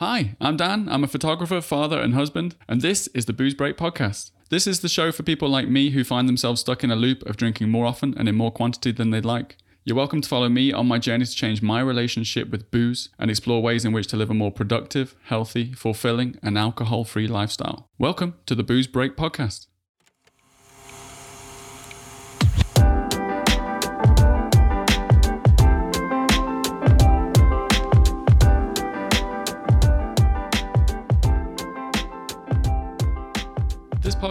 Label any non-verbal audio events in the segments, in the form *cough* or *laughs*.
Hi, I'm Dan. I'm a photographer, father, and husband, and this is the Booze Break Podcast. This is the show for people like me who find themselves stuck in a loop of drinking more often and in more quantity than they'd like. You're welcome to follow me on my journey to change my relationship with booze and explore ways in which to live a more productive, healthy, fulfilling, and alcohol free lifestyle. Welcome to the Booze Break Podcast.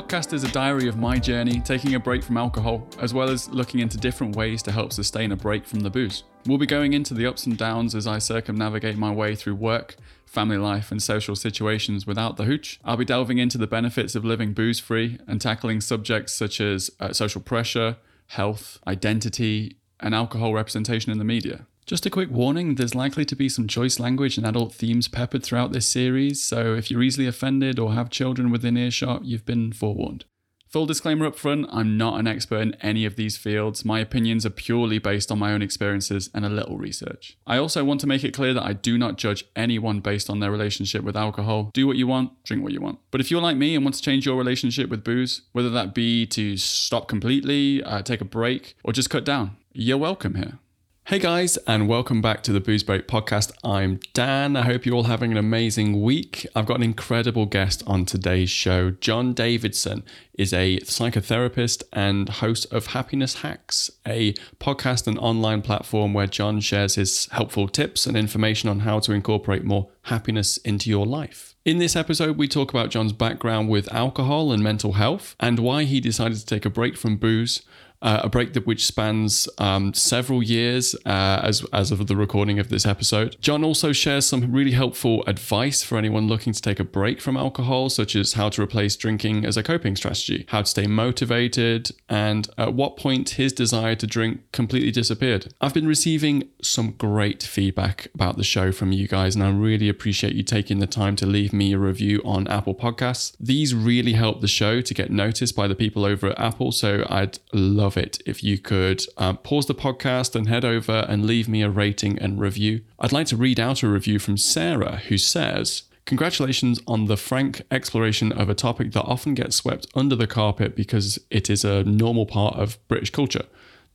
Podcast is a diary of my journey taking a break from alcohol, as well as looking into different ways to help sustain a break from the booze. We'll be going into the ups and downs as I circumnavigate my way through work, family life, and social situations without the hooch. I'll be delving into the benefits of living booze free and tackling subjects such as uh, social pressure, health, identity, and alcohol representation in the media. Just a quick warning there's likely to be some choice language and adult themes peppered throughout this series, so if you're easily offended or have children within earshot, you've been forewarned. Full disclaimer up front I'm not an expert in any of these fields. My opinions are purely based on my own experiences and a little research. I also want to make it clear that I do not judge anyone based on their relationship with alcohol. Do what you want, drink what you want. But if you're like me and want to change your relationship with booze, whether that be to stop completely, uh, take a break, or just cut down, you're welcome here. Hey guys, and welcome back to the Booze Break podcast. I'm Dan. I hope you're all having an amazing week. I've got an incredible guest on today's show. John Davidson is a psychotherapist and host of Happiness Hacks, a podcast and online platform where John shares his helpful tips and information on how to incorporate more happiness into your life. In this episode, we talk about John's background with alcohol and mental health and why he decided to take a break from booze uh, a break that which spans um, several years uh, as as of the recording of this episode. John also shares some really helpful advice for anyone looking to take a break from alcohol, such as how to replace drinking as a coping strategy, how to stay motivated, and at what point his desire to drink completely disappeared. I've been receiving some great feedback about the show from you guys, and I really appreciate you taking the time to leave me a review on Apple Podcasts. These really help the show to get noticed by the people over at Apple, so I'd love love it if you could um, pause the podcast and head over and leave me a rating and review. I'd like to read out a review from Sarah, who says, Congratulations on the frank exploration of a topic that often gets swept under the carpet because it is a normal part of British culture.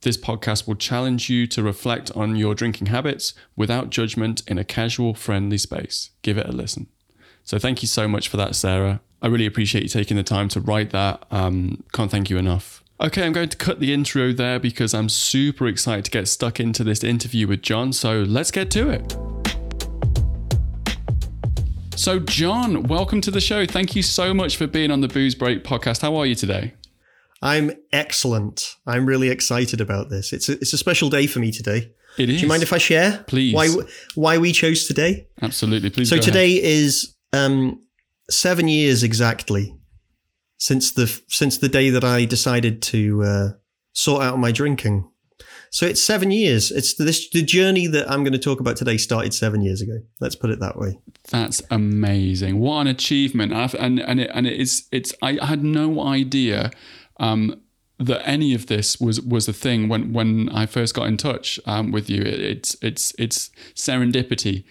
This podcast will challenge you to reflect on your drinking habits without judgment in a casual, friendly space. Give it a listen. So, thank you so much for that, Sarah. I really appreciate you taking the time to write that. Um, can't thank you enough. Okay, I'm going to cut the intro there because I'm super excited to get stuck into this interview with John. So let's get to it. So, John, welcome to the show. Thank you so much for being on the Booze Break podcast. How are you today? I'm excellent. I'm really excited about this. It's a, it's a special day for me today. It is. Do you mind if I share? Please. Why why we chose today? Absolutely. Please. So today ahead. is um, seven years exactly since the since the day that I decided to uh, sort out my drinking. So it's seven years. It's this the journey that I'm going to talk about today started seven years ago. Let's put it that way. That's amazing. What an achievement! and and it, and it is it's. I had no idea um, that any of this was was a thing when when I first got in touch um, with you. It, it's it's it's serendipity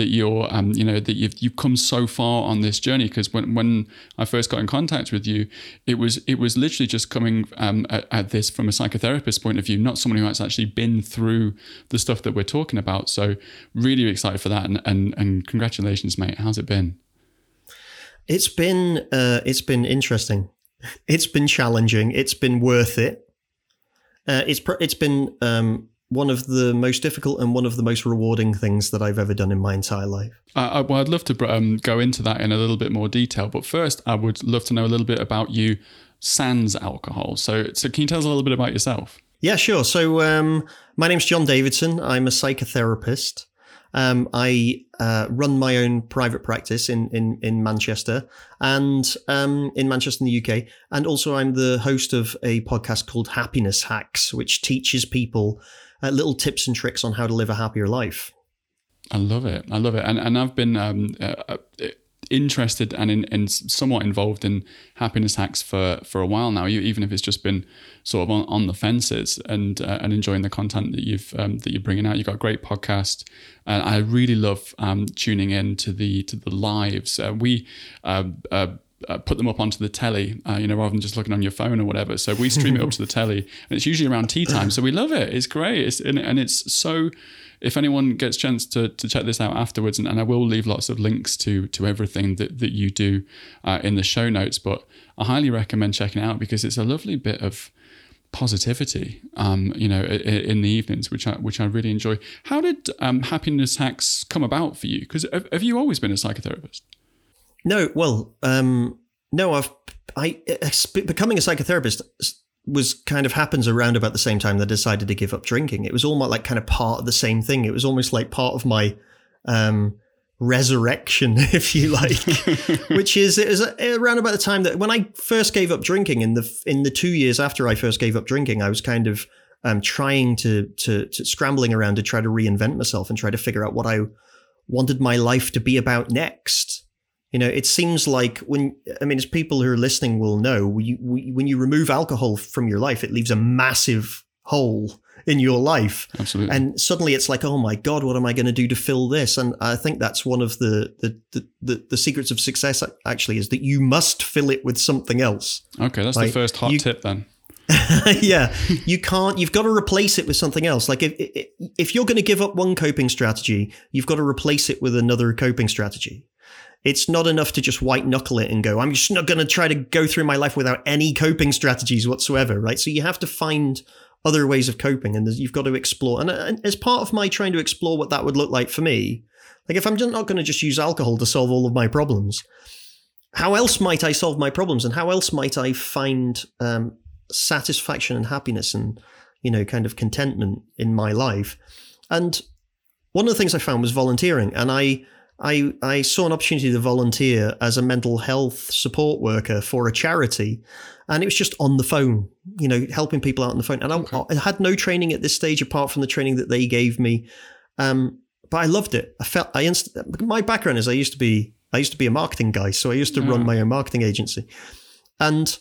that you're um, you know that you've you've come so far on this journey. Because when when I first got in contact with you it was it was literally just coming um, at, at, this from a psychotherapist point of view not someone who has actually been through the stuff that we're talking about. So really excited for that and and, and congratulations mate. How's it been? It's been uh, it's been interesting. It's been challenging. It's been worth it. Uh, it's pr- it's been um, one of the most difficult and one of the most rewarding things that I've ever done in my entire life. Uh, well, I'd love to um, go into that in a little bit more detail, but first, I would love to know a little bit about you, sans alcohol. So, so can you tell us a little bit about yourself? Yeah, sure. So, um, my name's John Davidson. I'm a psychotherapist. Um, I uh, run my own private practice in in, in Manchester and um, in Manchester in the UK, and also I'm the host of a podcast called Happiness Hacks, which teaches people uh, little tips and tricks on how to live a happier life. I love it. I love it. And and I've been um, uh, interested and in, and somewhat involved in happiness hacks for for a while now. Even if it's just been sort of on, on the fences and uh, and enjoying the content that you've um, that you're bringing out. You've got a great podcast, and I really love um, tuning in to the to the lives. Uh, we. Uh, put them up onto the telly, uh, you know, rather than just looking on your phone or whatever. So we stream it up to the telly, and it's usually around tea time. So we love it. It's great. It's and, and it's so if anyone gets chance to, to check this out afterwards, and, and I will leave lots of links to to everything that, that you do uh, in the show notes, but I highly recommend checking it out because it's a lovely bit of positivity, um, you know, in, in, the evenings, which I which I really enjoy. How did um, happiness hacks come about for you? Because have, have, you always been a psychotherapist? No, well, um, no, I've I becoming a psychotherapist was kind of happens around about the same time that I decided to give up drinking. It was almost like kind of part of the same thing. It was almost like part of my um, resurrection, *laughs* if you like, *laughs* which is it was around about the time that when I first gave up drinking in the in the two years after I first gave up drinking, I was kind of um, trying to, to to scrambling around to try to reinvent myself and try to figure out what I wanted my life to be about next. You know, it seems like when I mean, as people who are listening will know, when you, when you remove alcohol from your life, it leaves a massive hole in your life. Absolutely. And suddenly it's like, oh my god, what am I going to do to fill this? And I think that's one of the the the, the, the secrets of success. Actually, is that you must fill it with something else. Okay, that's like, the first hot you, tip then. *laughs* yeah, you can't. You've got to replace it with something else. Like if if you're going to give up one coping strategy, you've got to replace it with another coping strategy. It's not enough to just white knuckle it and go, I'm just not going to try to go through my life without any coping strategies whatsoever, right? So you have to find other ways of coping and you've got to explore. And, as part of my trying to explore what that would look like for me, like if I'm not going to just use alcohol to solve all of my problems, how else might I solve my problems and how else might I find um, satisfaction and happiness and, you know, kind of contentment in my life? And one of the things I found was volunteering. And I, I, I saw an opportunity to volunteer as a mental health support worker for a charity. And it was just on the phone, you know, helping people out on the phone. And okay. I, I, had no training at this stage apart from the training that they gave me. Um, but I loved it. I felt I inst- my background is I used to be I used to be a marketing guy, so I used to run my own marketing agency, and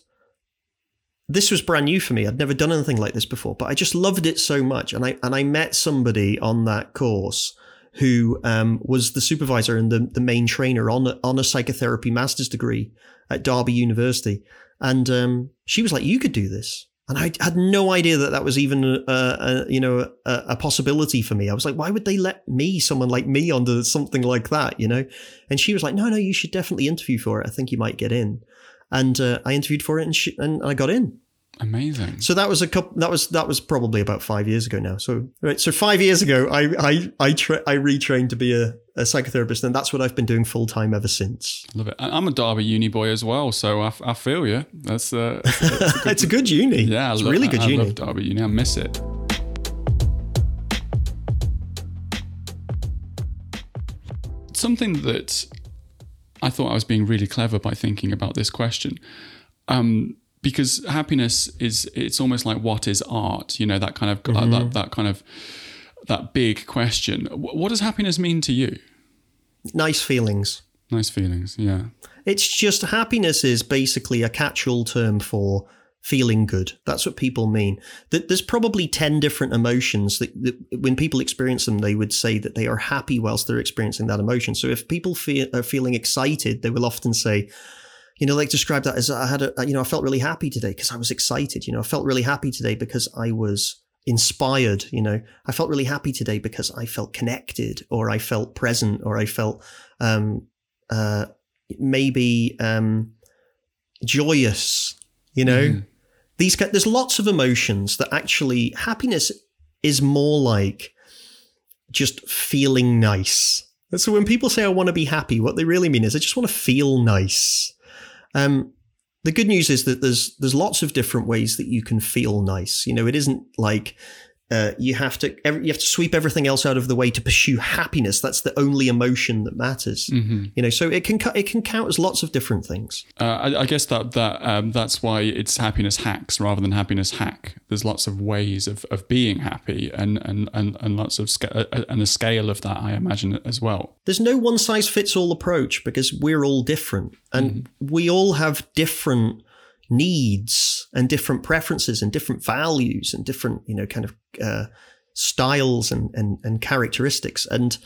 this was brand new for me. I'd never done anything like this before, but I just loved it so much. And I and I met somebody on that course who um, was the supervisor and the, the main trainer on a, on a psychotherapy master's degree at Derby University. And um, she was like, "You could do this," and I had no idea that that was even a, a you know a, a, possibility for me. I was like, "Why would they let me, someone like me, onto something like that?" You know? And she was like, "No, no, you should definitely interview for it. I think you might get in." And uh, I interviewed for it, and, she, and I got in. Amazing. So that was a couple. That was that was probably about five years ago now. So right. So five years ago, I I I, tra- I retrained to be a, a psychotherapist, and that's what I've been doing full time ever since. Love it. I'm a Derby uni boy as well, so I, I feel you. That's uh, *laughs* it's, a, it's, a, it's a good uni. Yeah, it's love, really good I, uni. I love Derby uni. I miss it. Something that I thought I was being really clever by thinking about this question. Um, because happiness is it's almost like what is art you know that kind of mm-hmm. that, that kind of that big question. What does happiness mean to you? Nice feelings. Nice feelings yeah. It's just happiness is basically a catch-all term for feeling good. That's what people mean. There's probably 10 different emotions that, that, when people experience them they would say that they are happy whilst they're experiencing that emotion. So if people feel, are feeling excited they will often say you know, like describe that as I had a, you know, I felt really happy today because I was excited. You know, I felt really happy today because I was inspired. You know, I felt really happy today because I felt connected or I felt present or I felt, um, uh, maybe, um, joyous, you know, mm. these, there's lots of emotions that actually happiness is more like just feeling nice. So when people say I want to be happy, what they really mean is I just want to feel nice. Um, the good news is that there's there's lots of different ways that you can feel nice. You know, it isn't like uh, you have to every, you have to sweep everything else out of the way to pursue happiness. That's the only emotion that matters. Mm-hmm. You know, so it can it can count as lots of different things. Uh, I, I guess that that um, that's why it's happiness hacks rather than happiness hack. There's lots of ways of, of being happy and and, and, and lots of sca- uh, and a scale of that I imagine as well. There's no one size fits all approach because we're all different and we all have different needs and different preferences and different values and different you know kind of uh, styles and, and and characteristics. And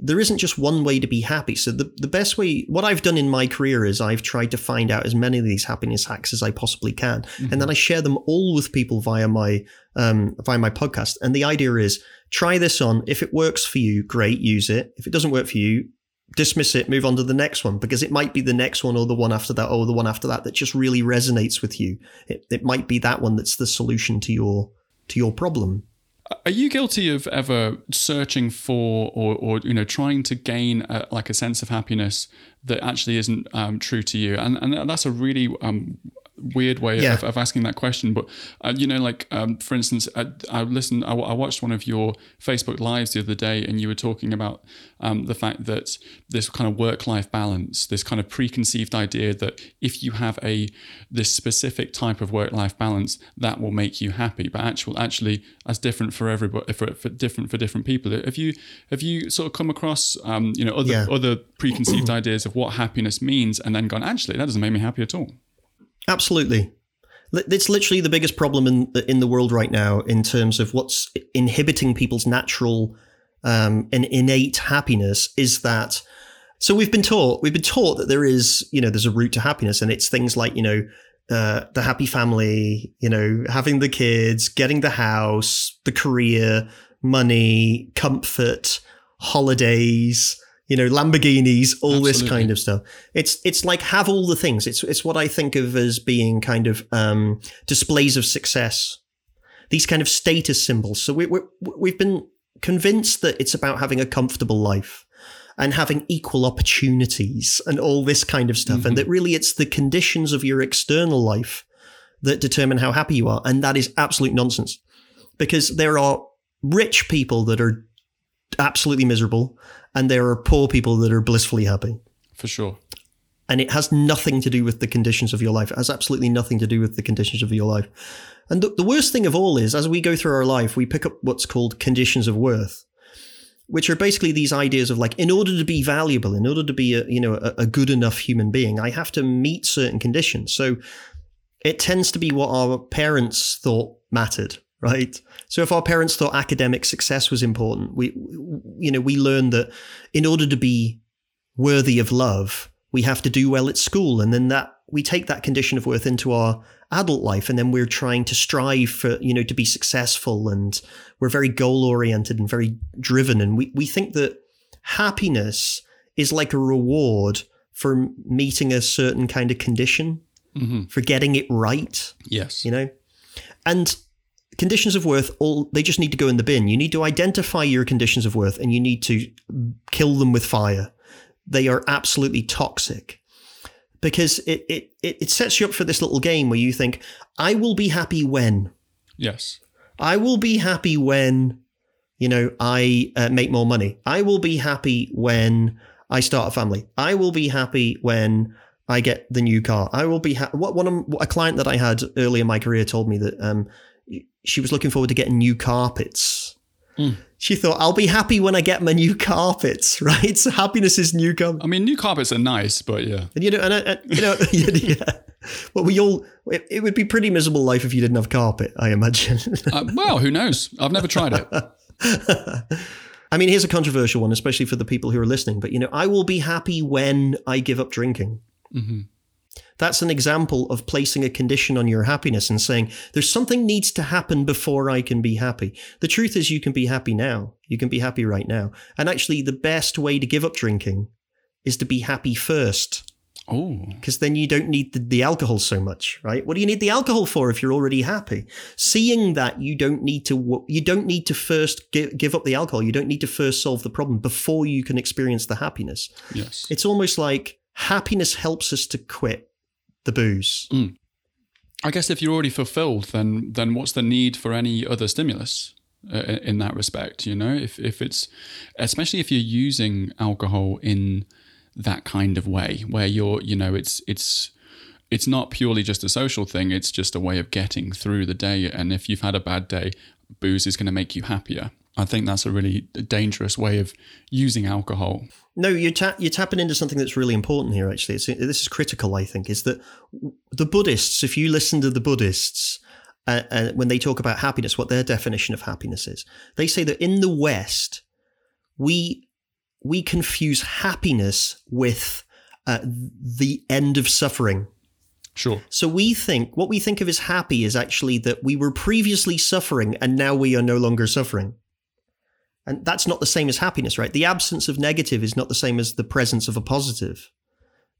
there isn't just one way to be happy. So the, the best way what i've done in my career is i've tried to find out as many of these happiness hacks as i possibly can. And then i share them all with people via my um, via my podcast. And the idea is try this on. If it works for you great use it. If it doesn't work for you dismiss it, move on to the next one because it might be the next one or the one after that or the one after that that just really resonates with you. It, it might be that one that's the solution to your to your problem. Are you guilty of ever searching for or, or you know trying to gain a, like a sense of happiness that actually isn't um, true to you? And and that's a really um, weird way Yeah. of, of asking that question. But uh, you know, like um, for instance, I, I listened, I, I watched one of your Facebook lives the other day, and you were talking about um, the fact that this kind of work-life balance, this kind of preconceived idea that if you have a this specific type of work-life balance, that will make you happy. But actual, actually, that's different for everybody, for, for different for different people. Have you have you sort of come across um, you know other Yeah. other preconceived *clears throat* ideas of what happiness means, and then gone, actually, that doesn't make me happy at all. Absolutely. It's literally the biggest problem in the, in the world right now in terms of what's inhibiting people's natural um, and innate happiness is that. So we've been taught we've been taught that there is you know there's a route to happiness and it's things like you know uh, the happy family you know having the kids getting the house the career money comfort holidays you know Lamborghinis all this kind of stuff. It's it's like have all the things. It's it's what I think of as being kind of um, displays of success. These kind of status symbols. So we, we we've been convinced that it's about having a comfortable life and having equal opportunities and all this kind of stuff. And that really it's the conditions of your external life that determine how happy you are. And that is absolute nonsense. Because there are rich people that are absolutely miserable and there are poor people that are blissfully happy. For sure. And it has nothing to do with the conditions of your life. It has absolutely nothing to do with the conditions of your life. And the, the worst thing of all is, as we go through our life, we pick up what's called conditions of worth, which are basically these ideas of like, in order to be valuable, in order to be a you know a, a good enough human being, I have to meet certain conditions. So it tends to be what our parents thought mattered, right? So if our parents thought academic success was important, we you know we learned that in order to be worthy of love, we have to do well at school, and then that we take that condition of worth into our adult life, and then we're trying to strive for you know to be successful, and we're very goal oriented and very driven, and we we think that happiness is like a reward for meeting a certain kind of condition, hmm for getting it right Yes. you know? And conditions of worth all they just need to go in the bin. You need to identify your conditions of worth and you need to kill them with fire. They are absolutely toxic. Because it it it sets you up for this little game where you think i will be happy when. Yes. i will be happy when you know i uh, make more money. I will be happy when i start a family. I will be happy when I get the new car. I will be ha- what one of a client that I had early in my career told me that um, she was looking forward to getting new carpets. Mm. She thought, "I'll be happy when I get my new carpets." *laughs* Right? So happiness is new carpets. I mean, new carpets are nice, but yeah. And you know, and, uh, you know, *laughs* yeah. Well, we all. It, it would be pretty miserable life if you didn't have carpet. I imagine. Uh, well, who knows? I've never tried it. *laughs* I mean, here's a controversial one, especially for the people who are listening. But you know, I will be happy when I give up drinking. hmm That's an example of placing a condition on your happiness and saying, there's something needs to happen before I can be happy. The truth is, you can be happy now. You can be happy right now. And actually, the best way to give up drinking is to be happy first, Oh, because then you don't need the, the alcohol so much, right? What do you need the alcohol for if you're already happy? Seeing that you don't need to, you don't need to first give, give up the alcohol. You don't need to first solve the problem before you can experience the happiness. yes. It's almost like happiness helps us to quit the booze. I guess if you're already fulfilled, then then what's the need for any other stimulus? uh, in that respect. You know, if if it's especially if you're using alcohol in that kind of way, where you're, you know, it's it's it's not purely just a social thing. It's just a way of getting through the day. And if you've had a bad day, booze is going to make you happier. I think that's a really dangerous way of using alcohol. No, you're, ta- you're tapping into something that's really important here, actually. It's, this is critical, I think, is that the Buddhists, if you listen to the Buddhists, uh, uh, when they talk about happiness, what their definition of happiness is, they say that in the West, we we confuse happiness with uh, the end of suffering. Sure. So we think what we think of as happy is actually that we were previously suffering and now we are no longer suffering. And that's not the same as happiness, right? The absence of negative is not the same as the presence of a positive.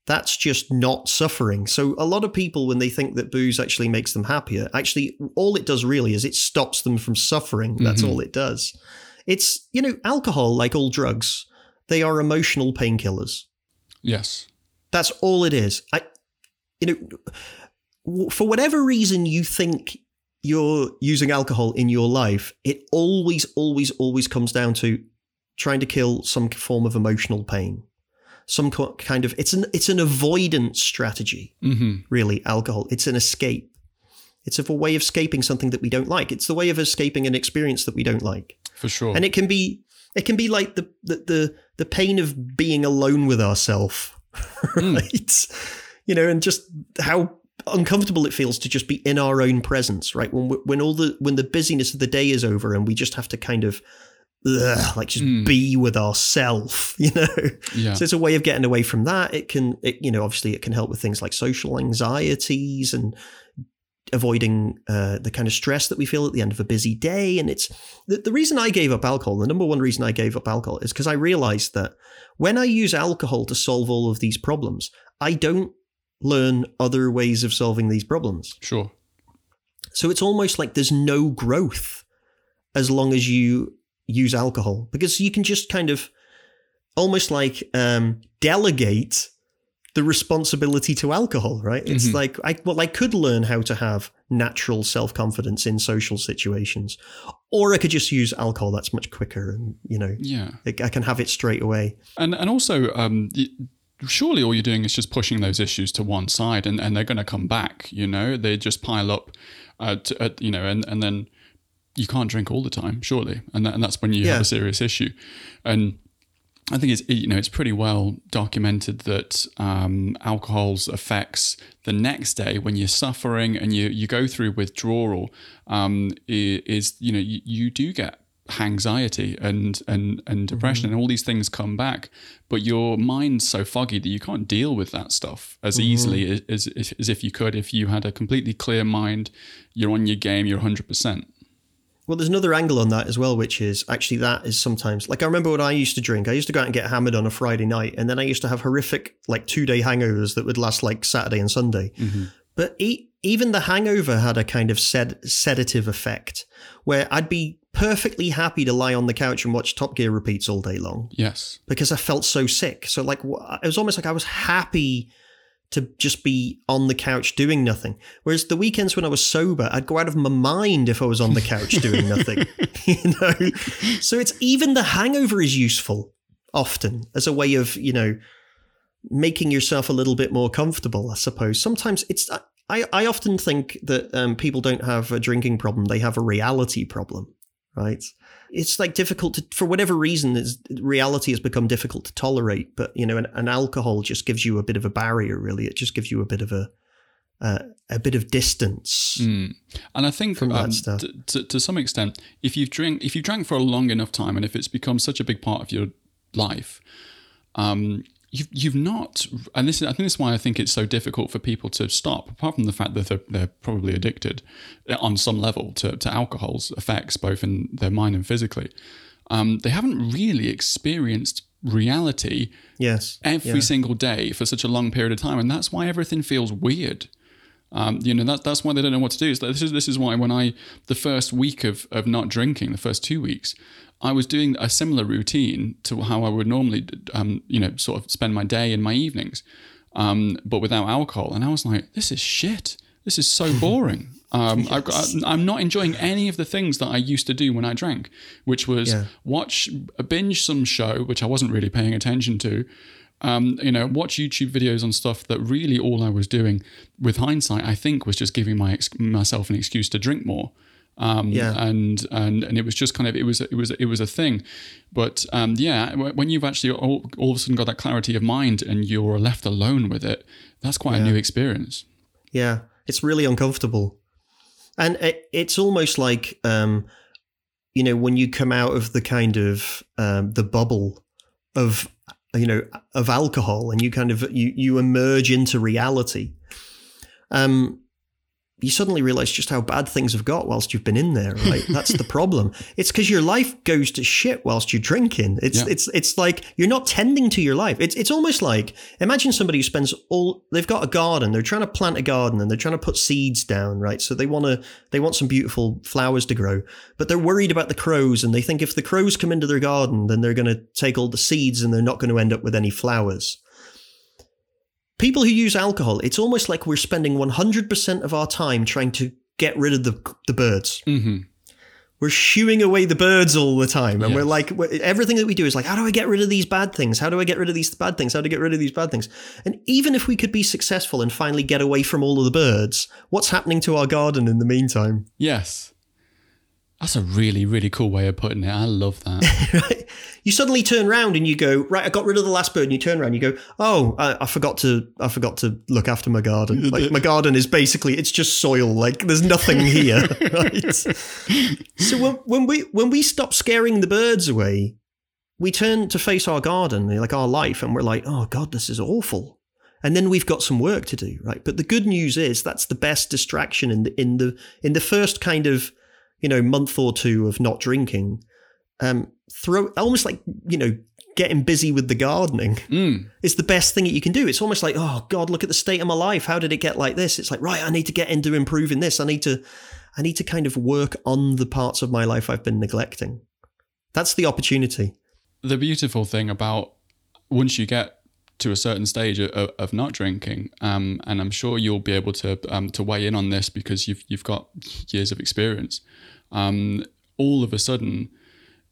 That's just not suffering. So a lot of people, when they think that booze actually makes them happier, actually all it does really is it stops them from suffering. That's mm-hmm. all it does. It's, you know, alcohol, like all drugs, they are emotional painkillers. Yes. That's all it is. I, you know, for whatever reason you think you're using alcohol in your life, it always, always, always comes down to trying to kill some form of emotional pain. Some kind of it's an it's an avoidance strategy. Mm-hmm. Really, alcohol. It's an escape. It's a way of escaping something that we don't like. It's the way of escaping an experience that we don't like. For sure. And it can be it can be like the the the, the pain of being alone with ourselves, *laughs* hmm. right? Mm. You know, and just how uncomfortable it feels to just be in our own presence, right? When when all the when the busyness of the day is over and we just have to kind of ugh, like just mm. be with ourself, *laughs* you know. Yeah. So it's a way of getting away from that. It can, it, you know, obviously it can help with things like social anxieties and avoiding uh, the kind of stress that we feel at the end of a busy day. And it's the, the reason I gave up alcohol. The number one reason I gave up alcohol is because I realized that when I use alcohol to solve all of these problems, I don't learn other ways of solving these problems. Sure. So it's almost like there's no growth as long as you use alcohol because you can just kind of almost like um, delegate the responsibility to alcohol, right? It's mm-hmm. like I well, I could learn how to have natural self confidence in social situations, or I could just use alcohol. That's much quicker, and you know, yeah, I, I can have it straight away. And and also, um, surely all you're doing is just pushing those issues to one side, and, and they're going to come back. You know, they just pile up, uh, to, uh, you know, and and then you can't drink all the time, surely, and that, and that's when you yeah. have a serious issue, and I think it's you know it's pretty well documented that um, alcohol's effects the next day when you're suffering and you you go through withdrawal um, is you know you, you do get anxiety and and and depression mm-hmm. and all these things come back but your mind's so foggy that you can't deal with that stuff as mm-hmm. easily as, as, as if you could if you had a completely clear mind you're on your game you're 100% well, there's another angle on that as well, which is actually that is sometimes like I remember when I used to drink. I used to go out and get hammered on a Friday night, and then I used to have horrific like two day hangovers that would last like Saturday and Sunday. Mm-hmm. But e- even the hangover had a kind of sed- sedative effect where I'd be perfectly happy to lie on the couch and watch Top Gear repeats all day long. Yes. Because I felt so sick. So, like, it was almost like I was happy to just be on the couch doing nothing. Whereas the weekends when I was sober, I'd go out of my mind if I was on the couch *laughs* doing nothing. *laughs* you know, so it's even the hangover is useful often as a way of you know making yourself a little bit more comfortable. I suppose sometimes it's. I, I often think that um, people don't have a drinking problem; they have a reality problem, right? it's like difficult to, for whatever reason, is reality has become difficult to tolerate. But you know, an, an, alcohol just gives you a bit of a barrier. Really, it just gives you a bit of a uh, a bit of distance. Mm. And I think um, to some extent, if you've drink if you drank for a long enough time, and if it's become such a big part of your life, um, you've you've not, and this is, I think this is why I think it's so difficult for people to stop. Apart from the fact that they're, they're probably addicted on some level to, to alcohol's effects, both in their mind and physically, um, they haven't really experienced reality. Yes, every yeah. single day for such a long period of time, and that's why everything feels weird. Um, you know that that's why they don't know what to do. So this is this is why when I the first week of of not drinking, the first two weeks, I was doing a similar routine to how I would normally, um, you know, sort of spend my day and my evenings, um, but without alcohol. And I was like, this is shit. This is so *laughs* boring. Um, I've got, I'm not enjoying any of the things that I used to do when I drank, which was Yeah. watch, binge some show, which I wasn't really paying attention to. Um, you know, watch YouTube videos on stuff that really all I was doing, with hindsight, I think was just giving my ex- myself an excuse to drink more. Um, Yeah. and and and it was just kind of it was it was it was a thing, but um, yeah, when you've actually all, all of a sudden got that clarity of mind and you're left alone with it, that's quite a new experience. Yeah, it's really uncomfortable, and it, it's almost like um, you know when you come out of the kind of um, the bubble of you know of alcohol, and you kind of you you emerge into reality. Um, you suddenly realize just how bad things have got whilst you've been in there, right? *laughs* That's the problem. It's because your life goes to shit whilst you're drinking. It's Yeah. it's it's like you're not tending to your life. It's it's almost like imagine somebody who spends all they've got a garden, they're trying to plant a garden and they're trying to put seeds down, right? So they want to they want some beautiful flowers to grow, but they're worried about the crows and they think if the crows come into their garden, then they're going to take all the seeds and they're not going to end up with any flowers people who use alcohol, it's almost like we're spending 100% of our time trying to get rid of the, the birds. hmm We're shooing away the birds all the time. And we're like, we're, everything that we do is like, how do I get rid of these bad things? How do I get rid of these bad things? How do I get rid of these bad things? And even if we could be successful and finally get away from all of the birds, what's happening to our garden in the meantime? Yes. That's a really, really cool way of putting it. I love that. *laughs* right? You suddenly turn around and you go, right, I got rid of the last bird, and you turn around, and you go, oh, I, I forgot to, I forgot to look after my garden. *laughs* Like my garden is basically, it's just soil. Like there's nothing here, *laughs* right? So when, when we when we stop scaring the birds away, we turn to face our garden, like our life, and we're like, oh God, this is awful. And then we've got some work to do, right? But the good news is that's the best distraction in the in the in the first kind of you know month or two of not drinking. Um, throw almost like you know getting busy with the gardening Mm. is the best thing that you can do. It's almost like, oh God, look at the state of my life. How did it get like this? It's like, right, I need to get into improving this. I need to, I need to kind of work on the parts of my life I've been neglecting. That's the opportunity. The beautiful thing about once you get to a certain stage of, of not drinking, um, and I'm sure you'll be able to um, to weigh in on this because you've you've got years of experience. Um, all of a sudden,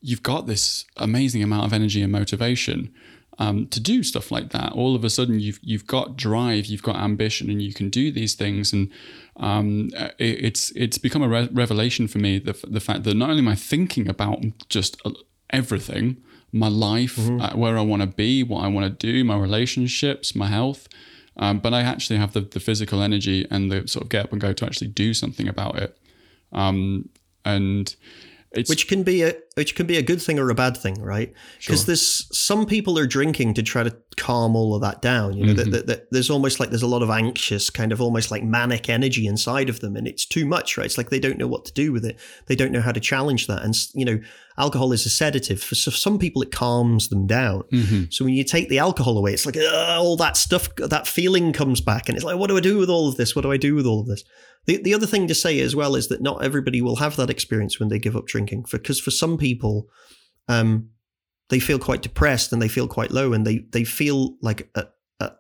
you've got this amazing amount of energy and motivation um, to do stuff like that. All of a sudden, you've you've got drive, you've got ambition, and you can do these things. And um, it, it's it's become a re- revelation for me the the fact that not only am I thinking about just uh, everything, my life, uh, where I want to be, what I want to do, my relationships, my health. Um, but I actually have the, the physical energy and the sort of get up and go to actually do something about it. Um, and it's which can be a which can be a good thing or a bad thing, right? Because Sure. there's some people are drinking to try to calm all of that down. You know, that, that, that there's almost like there's a lot of anxious, kind of almost like manic energy inside of them, and it's too much, right? It's like they don't know what to do with it. They don't know how to challenge that, and you know, alcohol is a sedative. For some people, it calms them down. Mhm. So when you take the alcohol away, it's like all that stuff, that feeling comes back, and it's like, what do I do with all of this? What do I do with all of this? The, the other thing to say as well is that not everybody will have that experience when they give up drinking, because for some people, um, they feel quite depressed and they feel quite low, and they they feel like a, a,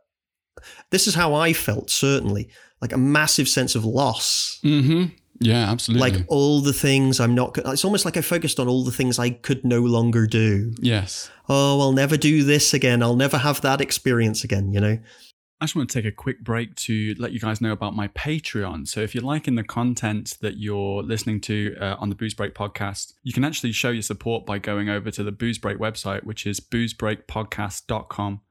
this is how I felt certainly, like a massive sense of loss. Mhm. yeah, absolutely. Like all the things I'm not. It's almost like I focused on all the things I could no longer do. yes. Oh, I'll never do this again. I'll never have that experience again. You know. I just want to take a quick break to let you guys know about my Patreon. So, if you're liking the content that you're listening to uh, on the Booze Break podcast, you can actually show your support by going over to the Booze Break website, which is boozebreakpodcast.com.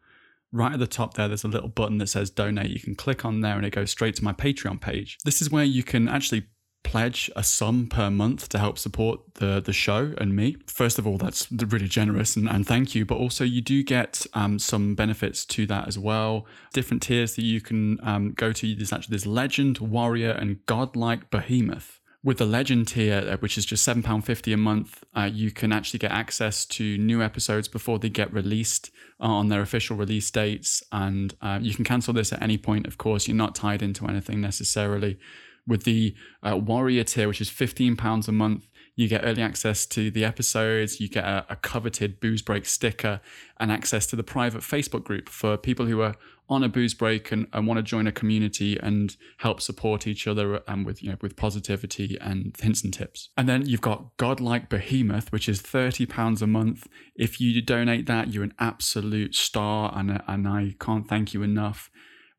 Right at the top there, there's a little button that says donate. You can click on there and it goes straight to my Patreon page. This is where you can actually pledge a sum per month to help support the the show and me. First of all, that's really generous and, and thank you. But also, you do get um, some benefits to that as well. Different tiers that you can um, go to. There's actually this legend, warrior, and godlike behemoth. With the legend tier, uh, which is just £7.50 a month, uh, you can actually get access to new episodes before they get released uh, on their official release dates. And uh, you can cancel this at any point, of course. You're not tied into anything necessarily with the uh, warrior tier, which is £15 a month, You get early access to the episodes, you get a, a, coveted Booze Break sticker, and access to the private Facebook group for people who are on a booze break and, and want to join a community and help support each other and um, with you know with positivity and hints and tips. And then you've got Godlike Behemoth, which is thirty pounds a month. If you donate that, you're an absolute star, and and I can't thank you enough.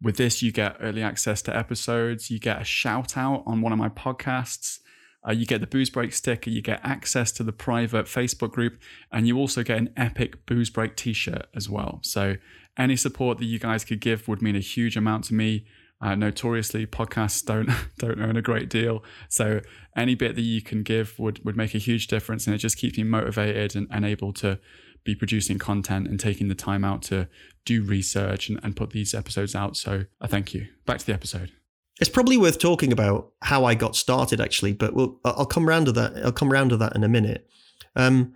With this, you get early access to episodes. You get a shout out on one of my podcasts. Uh, you get the booze break sticker, you get access to the private Facebook group, and you also get an epic booze break t shirt as well. So, any support that you guys could give would mean a huge amount to me. Uh, notoriously, podcasts don't *laughs* don't earn a great deal, so any bit that you can give would would make a huge difference, and it just keeps me motivated and, and able to be producing content and taking the time out to do research and, and put these episodes out. So I thank you. Back to the episode. It's probably worth talking about how I got started, actually, but we'll, I'll come around to that. I'll come around to that in a minute. Um,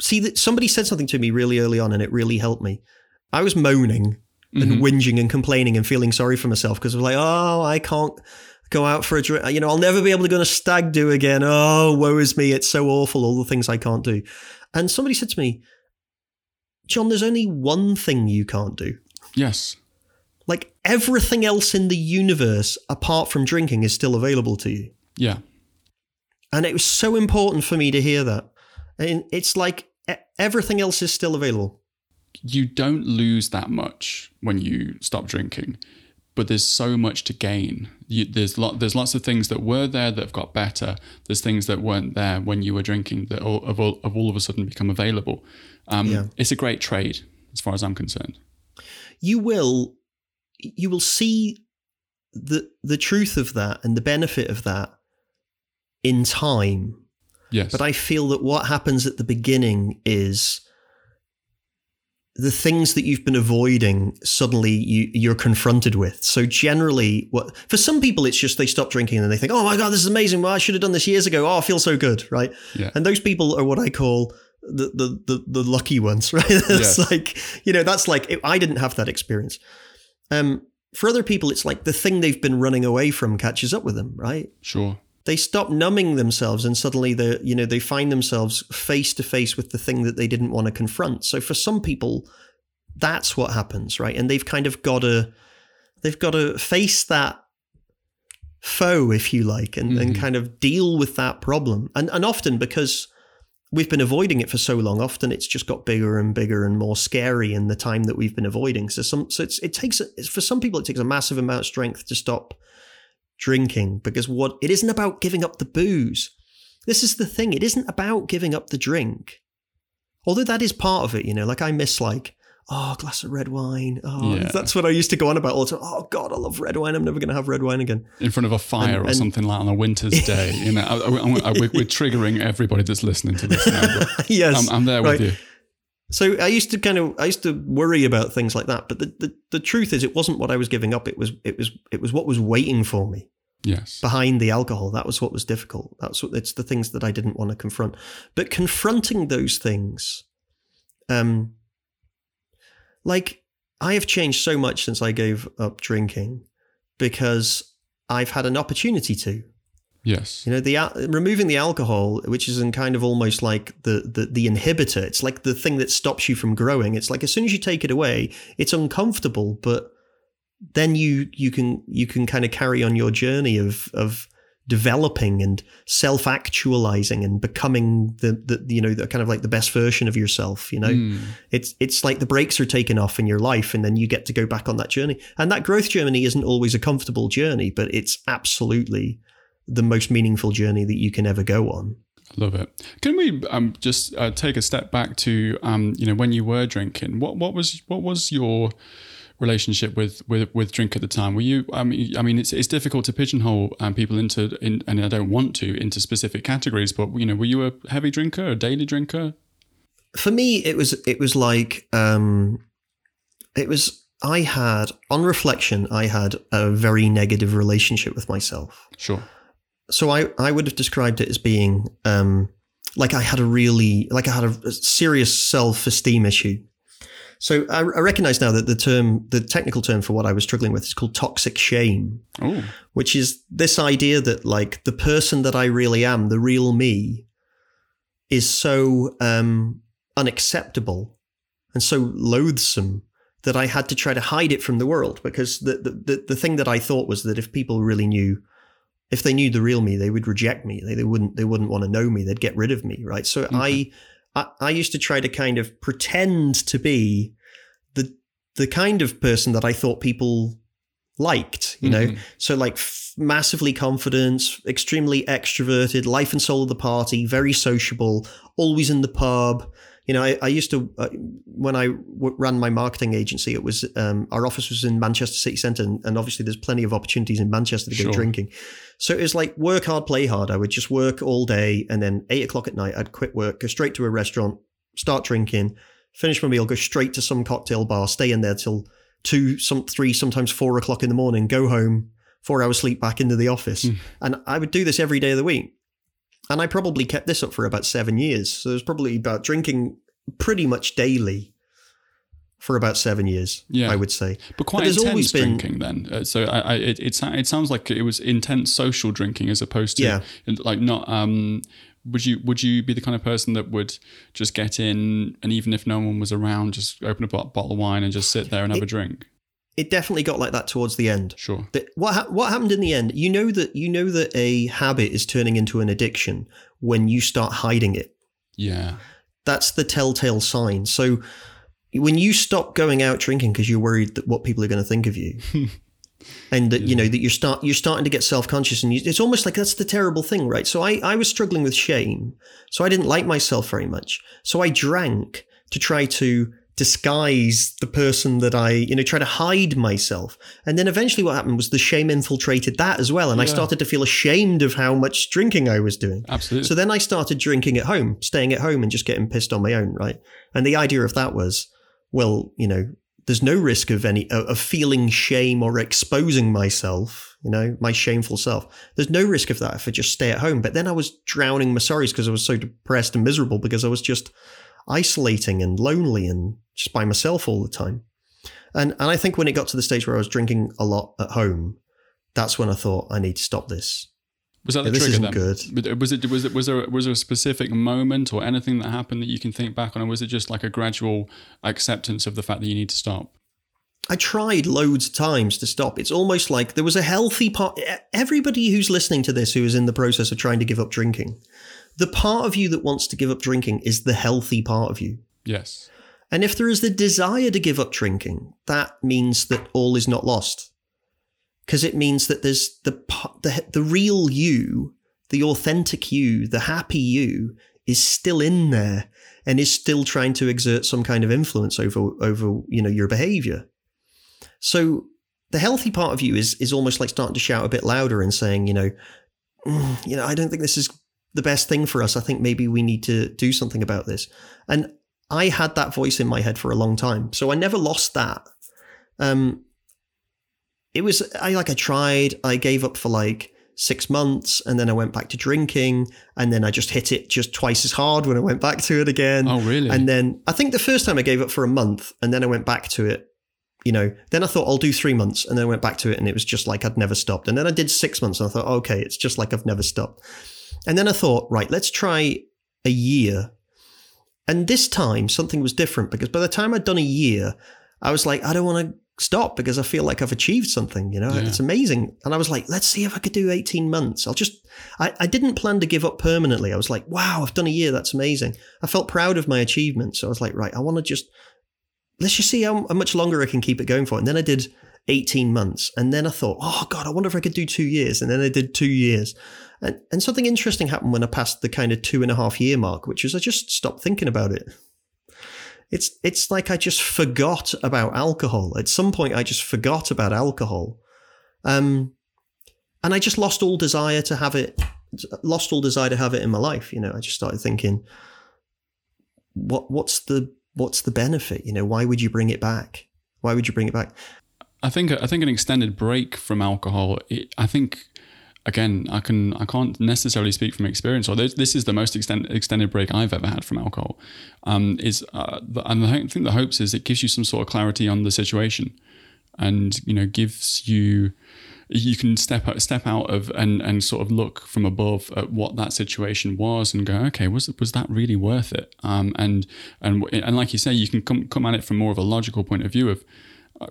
see, that somebody said something to me really early on, and it really helped me. I was moaning and mm-hmm. whinging and complaining and feeling sorry for myself because I was like, oh, I can't go out for a drink. You know, I'll never be able to go on a stag do again. Oh, woe is me. It's so awful. All the things I can't do. And somebody said to me, John, there's only one thing you can't do. Yes. Like everything else in the universe, apart from drinking, is still available to you. Yeah. And it was so important for me to hear that. And it's like everything else is still available. You don't lose that much when you stop drinking but there's so much to gain. You, there's lot, there's lots of things that were there that have got better. There's things that weren't there when you were drinking that all, have, all, have all of a sudden become available. Um, yeah. It's a great trade, as far as I'm concerned. You will, you will see the the truth of that and the benefit of that in time. Yes. But I feel that what happens at the beginning is the things that you've been avoiding suddenly you, you're confronted with. So generally, what for some people it's just they stop drinking and they think, "Oh my god, this is amazing! Well, I should have done this years ago. Oh, I feel so good!" Right? Yeah. And those people are what I call the the the, the lucky ones, *laughs* right? it's yes. like you know that's like I didn't have that experience. Um, for other people, it's like the thing they've been running away from catches up with them, right? Sure they stop numbing themselves and suddenly they you know they find themselves face to face with the thing that they didn't want to confront. So for some people that's what happens right? And they've kind of got to they've got to face that foe if you like and, mm-hmm. and kind of deal with that problem. And and often because we've been avoiding it for so long often it's just got bigger and bigger and more scary in the time that we've been avoiding. So some so it takes for some people it takes a massive amount of strength to stop drinking because what it isn't about giving up the booze. This is the thing. It isn't about giving up the drink. Although that is part of it, you know, like I miss like, oh, a glass of red wine. Oh, yeah. that's what I used to go on about all the time. Oh God, I love red wine. I'm never going to have red wine again. In front of a fire and, or and, something like on a winter's *laughs* day. You know, I, I, I, we're, we're, triggering everybody that's listening to this now. *laughs* yes. I'm, I'm there right. with you. So I used to kind of I used to worry about things like that, but the, the, the truth is it wasn't what I was giving up. It was it was it was what was waiting for me. Yes. Behind the alcohol, that was what was difficult. That's what it's the things that I didn't want to confront. But confronting those things, um, like I have changed so much since I gave up drinking because I've had an opportunity to. Yes. You know, the removing the alcohol, which is in kind of almost like the, the the inhibitor. It's like the thing that stops you from growing. It's like as soon as you take it away, it's uncomfortable, but then you you can you can kind of carry on your journey of of developing and self actualizing and becoming the, the you know the kind of like the best version of yourself you know mm. it's it's like the brakes are taken off in your life and then you get to go back on that journey and that growth journey isn't always a comfortable journey but it's absolutely the most meaningful journey that you can ever go on. Love it. Can we um, just uh, take a step back to um, you know when you were drinking? What what was what was your relationship with with with drink at the time? Were you? I mean, I mean, it's it's difficult to pigeonhole um, people into, in, and I don't want to into specific categories. But you know, were you a heavy drinker, a daily drinker? For me, it was it was like um, it was. I had, on reflection, I had a very negative relationship with myself. Sure so I, I would have described it as being um, like I had a really like I had a, serious self esteem issue. So I, I recognize now that the term, the technical term for what I was struggling with is called toxic shame, Oh, which is this idea that like the person that I really am, the real me, is so um, unacceptable and so loathsome that I had to try to hide it from the world because the, the, the, the thing that I thought was that if people really knew if they knew the real me, they would reject me. They, they wouldn't they wouldn't want to know me. They'd get rid of me, right? So I, I I used to try to kind of pretend to be the the kind of person that I thought people liked, you know. Mhm. So like f- massively confident, extremely extroverted, life and soul of the party, very sociable, always in the pub. You know, I, I used to uh, when I w- ran my marketing agency. It was um, our office was in Manchester City Centre, and, and obviously there's plenty of opportunities in Manchester to go Sure. drinking. So it was like work hard, play hard. I would just work all day, and then eight o'clock at night, I'd quit work, go straight to a restaurant, start drinking, finish my meal, go straight to some cocktail bar, stay in there till two, some three, sometimes four o'clock in the morning, go home, four hours sleep, back into the office, Mm. and I would do this every day of the week. And I probably kept this up for about seven years. So it was probably about drinking pretty much daily for about seven years. Yeah. I would say. but quite there's intense always been- drinking then. Uh, so I, I it, it it sounds like it was intense social drinking as opposed to Yeah. like not um. Would you would you be the kind of person that would just get in and even if no one was around, just open a bottle of wine and just sit there and have a drink? It definitely got like that towards the end. Sure. What ha- what happened in the end? You know that you know that a habit is turning into an addiction when you start hiding it. Yeah. That's the telltale sign. So when you stop going out drinking because you're worried that what people are going to think of you, *laughs* and that you know that you start you're starting to get self conscious, and you, it's almost like that's the terrible thing, right? So I I was struggling with shame, so I didn't like myself very much, so I drank to try to disguise the person that I, you know, try to hide myself. And then eventually what happened was the shame infiltrated that as well. And I started to feel ashamed of how much drinking I was doing. Absolutely. So then I started drinking at home, staying at home and just getting pissed on my own, right? And the idea of that was, well, you know, there's no risk of any of of feeling shame or exposing myself, you know, my shameful self. There's no risk of that if I just stay at home. But then I was drowning my sorries because I was so depressed and miserable because I was just isolating and lonely and just by myself all the time. And and I think when it got to the stage where I was drinking a lot at home, that's when I thought I need to stop this. was that the Yeah, this isn't then? good. Uh, was it was it was there was there a specific moment or anything that happened that you can think back on, or was it just like a gradual acceptance of the fact that you need to stop? I tried loads of times to stop. It's almost like there was a healthy part. Everybody who's listening to this who is in the process of trying to give up drinking, the part of you that wants to give up drinking is the healthy part of you. Yes. And if there is the desire to give up drinking, that means that all is not lost. Because it means that there's the, the the real you, the authentic you, the happy you is still in there and is still trying to exert some kind of influence over over you know your behavior. So the healthy part of you is is almost like starting to shout a bit louder and saying, you know, "Mm, you know, I don't think this is the best thing for us. I think maybe we need to do something about this. And I had that voice in my head for a long time, so I never lost that. Um, it was I like I tried. I gave up for like six months, and then I went back to drinking, and then I just hit it just twice as hard when I went back to it again. Oh, really? And then I think the first time I gave up for a month, and then I went back to it. You know, then I thought I'll do three months, and then I went back to it, and it was just like I'd never stopped. And then I did six months, and I thought, okay, it's just like I've never stopped. And then I thought, right, let's try a year. And this time something was different because by the time I'd done a year, I was like, I don't want to stop because I feel like I've achieved something, you know, Yeah. it's amazing. And I was like, let's see if I could do 18 months. I'll just, I, I didn't plan to give up permanently. I was like, wow, I've done a year. That's amazing. I felt proud of my achievement. So I was like, right, I want to just, let's just see how, how much longer I can keep it going for. And then I did 18 months. And then I thought, oh God, I wonder if I could do two years. And then I did two years. And, and something interesting happened when I passed the kind of two and a half year mark, which was I just stopped thinking about it. It's it's like I just forgot about alcohol. At some point, I just forgot about alcohol, um, and I just lost all desire to have it. Lost all desire to have it in my life. You know, I just started thinking, what what's the what's the benefit? You know, why would you bring it back? Why would you bring it back? I think I think an extended break from alcohol. It, I think again, I can I can't necessarily speak from experience. Although this is the most extend, extended break I've ever had from alcohol, um, is uh, the, and I think the hopes is it gives you some sort of clarity on the situation, and you know gives you you can step out, step out of and and sort of look from above at what that situation was and go, okay, was was that really worth it? Um, and and and like you say, you can come come at it from more of a logical point of view of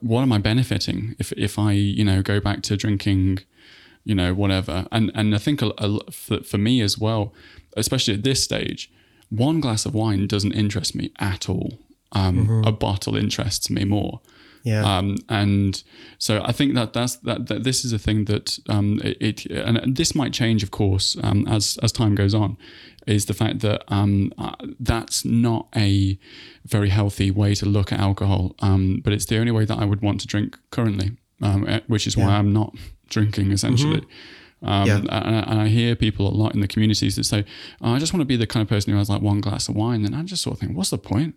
what am I benefiting if if I you know go back to drinking, you know whatever. And and I think a, a, for, for me as well, especially at this stage, one glass of wine doesn't interest me at all. Um, mm-hmm. A bottle interests me more. Yeah. Um, and so I think that that's that, that this is a thing that um, it, it, and this might change, of course, um, as as time goes on. Is the fact that um, uh, that's not a very healthy way to look at alcohol, um, but it's the only way that I would want to drink currently, um, eh, which is why yeah. I'm not drinking essentially. Mm-hmm. Um, yeah. and, and, I hear people a lot in the communities that say, oh, I just want to be the kind of person who has like one glass of wine. And I just sort of think, what's the point?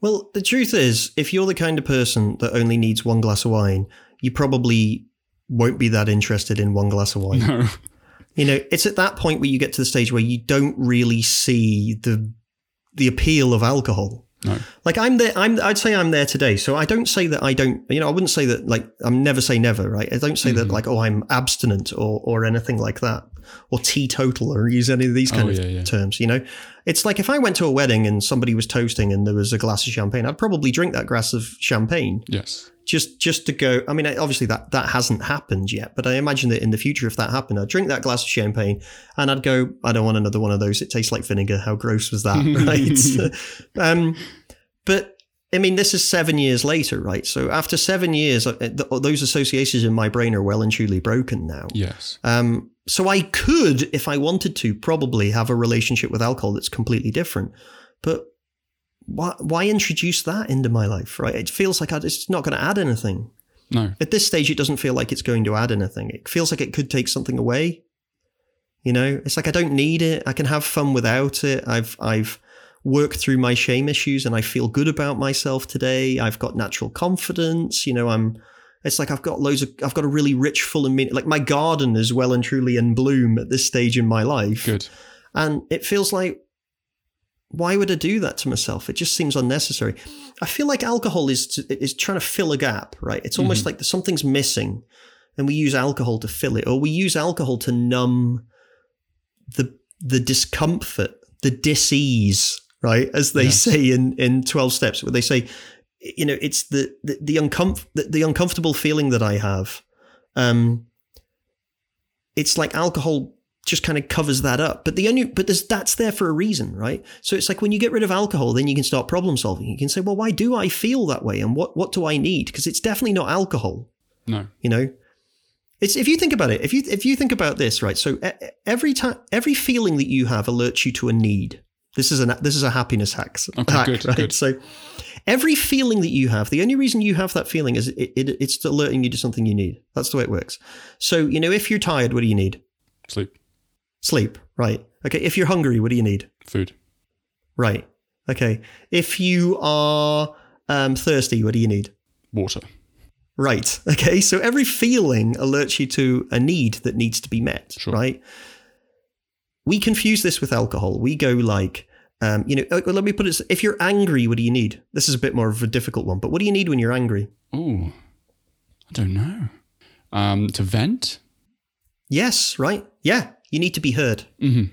Well, the truth is, if you're the kind of person that only needs one glass of wine, you probably won't be that interested in one glass of wine. *laughs* No. You know, it's at that point where you get to the stage where you don't really see the the appeal of alcohol. No. Like I'm there, I'm, I'd say I'm there today. So I don't say that I don't, you know, I wouldn't say that like, I'm never say never, right? I don't say mm-hmm. that like, oh, I'm abstinent or, or anything like that or teetotal or use any of these kind oh, of yeah, yeah. terms, you know? It's like if I went to a wedding and somebody was toasting and there was a glass of champagne, I'd probably drink that glass of champagne. Yes. Just just to go. I mean, obviously that that hasn't happened yet, but I imagine that in the future, if that happened, I'd drink that glass of champagne and I'd go, I don't want another one of those. It tastes like vinegar. How gross was that, *laughs* right? *laughs* um, but I mean, this is seven years later, right? So after seven years, uh, those associations in my brain are well and truly broken now. Yes. Um, so I could, if I wanted to, probably have a relationship with alcohol that's completely different. But why, why introduce that into my life, right? It feels like it's not going to add anything. No. At this stage, it doesn't feel like it's going to add anything. It feels like it could take something away. You know, it's like I don't need it. I can have fun without it. I've I've worked through my shame issues and I feel good about myself today. I've got natural confidence. You know, I'm it's like I've got loads of, I've got a really rich, full and meaning, like my garden is well and truly in bloom at this stage in my life. Good. And it feels like, why would I do that to myself? It just seems unnecessary. I feel like alcohol is is trying to fill a gap, right? It's almost mm-hmm. like something's missing, and we use alcohol to fill it, or we use alcohol to numb the the discomfort, the disease, right? As they yes. say in in Twelve Steps, where they say you know, it's the the, the, uncomf- the, the uncomfortable feeling that I have. Um, it's like alcohol just kind of covers that up. But the only but there's that's there for a reason, right? So it's like when you get rid of alcohol, then you can start problem solving. You can say, well, why do I feel that way, and what what do I need? Because it's definitely not alcohol. No, you know, it's if you think about it, if you if you think about this, right? So every time every feeling that you have alerts you to a need. This is a this is a happiness hack. Okay, hack, good, right? good. So Every feeling that you have, the only reason you have that feeling is it, it, it's alerting you to something you need. That's the way it works. So, you know, if you're tired, what do you need? Sleep. Sleep, right. Okay. If you're hungry, what do you need? Food. Right. Okay. If you are um, thirsty, what do you need? Water. Right. *laughs* Okay. So every feeling alerts you to a need that needs to be met, sure. right? We confuse this with alcohol. We go like, um, you know, let me put it: if you're angry, what do you need? This is a bit more of a difficult one, but what do you need when you're angry? Oh, I don't know. Um, to vent. Yes, right. Yeah, you need to be heard. Mm-hmm.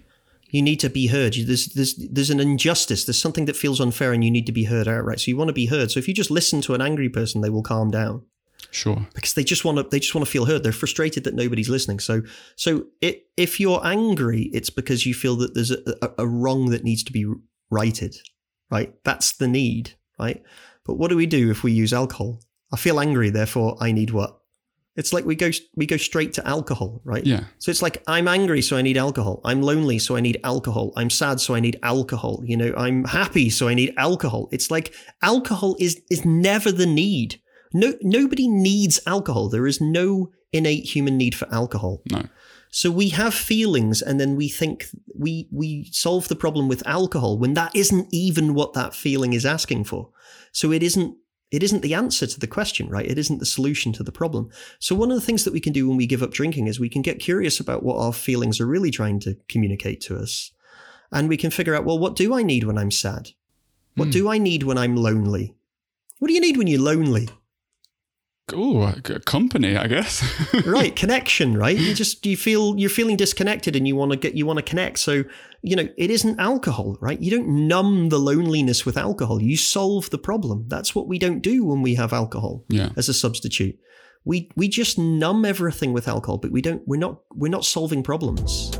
You need to be heard. There's there's there's an injustice. There's something that feels unfair, and you need to be heard outright. So you want to be heard. So if you just listen to an angry person, they will calm down. Sure. Because they just want to they just want to feel heard. They're frustrated that nobody's listening. So so it, if you're angry, it's because you feel that there's a, a, a wrong that needs to be righted. Right? That's the need, right? But what do we do if we use alcohol? I feel angry, therefore I need what? It's like we go we go straight to alcohol, right? Yeah. So it's like I'm angry, so I need alcohol. I'm lonely, so I need alcohol. I'm sad, so I need alcohol. You know, I'm happy, so I need alcohol. It's like alcohol is is never the need. No, nobody needs alcohol. There is no innate human need for alcohol. No. So we have feelings, and then we think we we solve the problem with alcohol when that isn't even what that feeling is asking for. So it isn't it isn't the answer to the question, right? It isn't the solution to the problem. So one of the things that we can do when we give up drinking is we can get curious about what our feelings are really trying to communicate to us. And we can figure out, well, what do I need when I'm sad? What Hmm. do I need when I'm lonely? What do you need when you're lonely? Oh, company, I guess. *laughs* right connection right you just you feel you're feeling disconnected and you want to get you want to connect so you know it isn't alcohol right? You don't numb the loneliness with alcohol. You solve the problem. That's what we don't do when we have alcohol yeah. as a substitute. We we just numb everything with alcohol but we don't we're not we're not solving problems.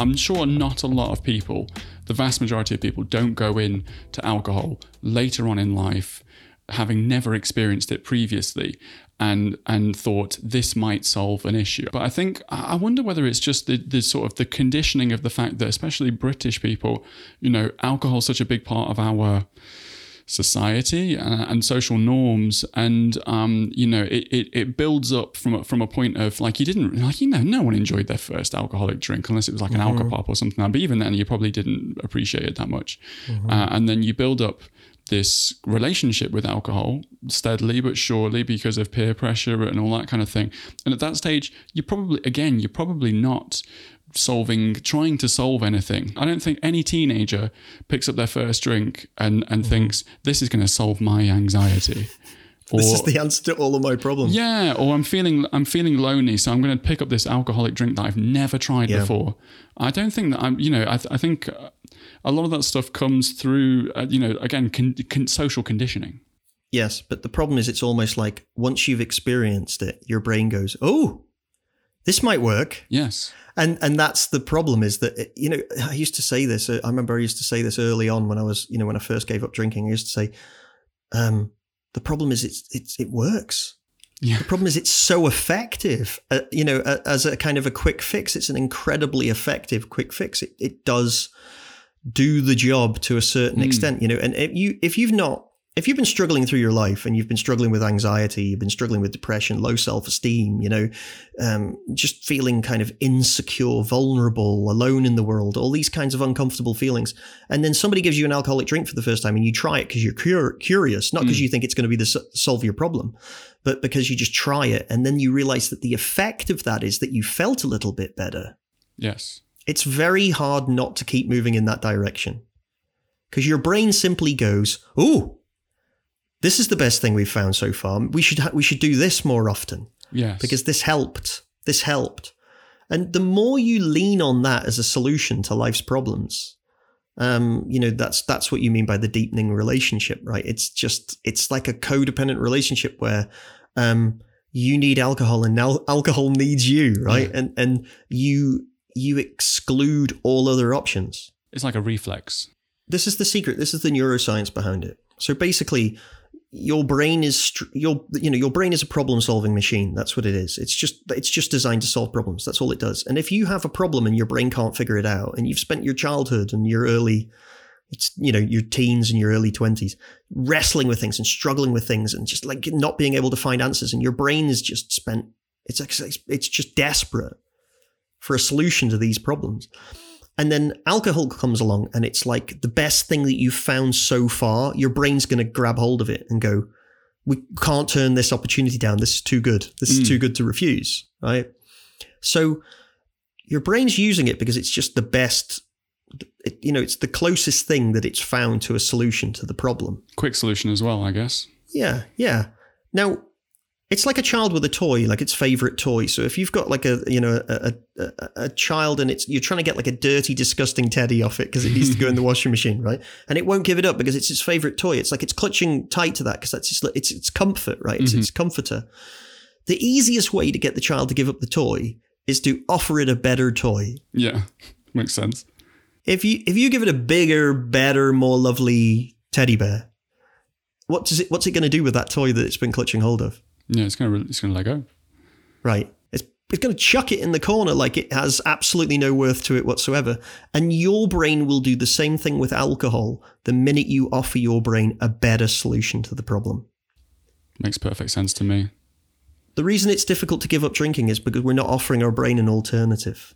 I'm sure not a lot of people, the vast majority of people, don't go in to alcohol later on in life, having never experienced it previously, and and thought this might solve an issue. But I think I wonder whether it's just the, the sort of the conditioning of the fact that especially British people, you know, alcohol is such a big part of our society uh, and social norms. And um, you know it, it, it builds up from a, from a point of like you didn't like you know no one enjoyed their first alcoholic drink unless it was like an alcopop or something. Like but even then you probably didn't appreciate it that much. Uh, and then you build up this relationship with alcohol steadily but surely because of peer pressure and all that kind of thing. And at that stage you're probably again you're probably not solving trying to solve anything. I don't think any teenager picks up their first drink and and thinks this is going to solve my anxiety. Or *laughs* this is the answer to all of my problems. Yeah or i'm feeling i'm feeling lonely so i'm going to pick up this alcoholic drink that i've never tried Yeah. before. I don't think that i'm you know i, th- I think uh, a lot of that stuff comes through uh, you know again con- con- social conditioning yes but the problem is it's almost like once you've experienced it your brain goes oh this might work yes and and that's the problem is that you know I used to say this. uh, I remember I used to say this early on when I was you know when I first gave up drinking. I used to say, um, the problem is it's it's it works. Yeah. The problem is it's so effective. Uh, you know, uh, as a kind of a quick fix, it's an incredibly effective quick fix. It it does do the job to a certain Mm. extent. You know, and if you if you've not if you've been struggling through your life and you've been struggling with anxiety, you've been struggling with depression, low self esteem, you know, um, just feeling kind of insecure, vulnerable, alone in the world, all these kinds of uncomfortable feelings. And then somebody gives you an alcoholic drink for the first time and you try it because you're cur- curious, not because Mm. you think it's going to be the s- solve your problem, but because you just try it. And then you realize that the effect of that is that you felt a little bit better. yes It's very hard not to keep moving in that direction because your brain simply goes, "Oh, this is the best thing we've found so far. We should ha- we should do this more often." yes because this helped. This helped. And the more you lean on that as a solution to life's problems, um, you know, that's that's what you mean by the deepening relationship, right? It's just it's like a codependent relationship where um, you need alcohol and al- alcohol needs you, right? And and you you exclude all other options. it's like a reflex This is the secret. This is the neuroscience behind it. So basically, your brain is your you know your brain is a problem solving machine. That's what it is. It's just it's just designed to solve problems. That's all it does. And if you have a problem and your brain can't figure it out, and you've spent your childhood and your early it's you know your teens and your early 20s wrestling with things and struggling with things and just like not being able to find answers and your brain is just spent it's it's it's just desperate for a solution to these problems. And then alcohol comes along and it's like the best thing that you've found so far your brain's going to grab hold of it and go we can't turn this opportunity down. This is too good. This is Mm. too good to refuse right? So your brain's using it because it's just the best it, you know it's the closest thing that it's found to a solution to the problem. Quick solution as well i guess. Yeah yeah. Now it's like a child with a toy like its favorite toy. So if you've got like a you know a, a, a, child and it's you're trying to get like a dirty disgusting teddy off it because it needs to go in the *laughs* washing machine right? And it won't give it up because it's its favorite toy. It's like it's clutching tight to that because that's its, it's its comfort right? It's Mhm. its comforter. The easiest way to get the child to give up the toy is to offer it a better toy. Yeah *laughs* makes sense. If you if you give it a bigger, better, more lovely teddy bear, what does it what's it going to do with that toy that it's been clutching hold of? Yeah it's gonna it's gonna let go Right. It's it's going to chuck it in the corner like it has absolutely no worth to it whatsoever. And your brain will do the same thing with alcohol the minute you offer your brain a better solution to the problem. makes perfect sense to me The reason it's difficult to give up drinking is because we're not offering our brain an alternative.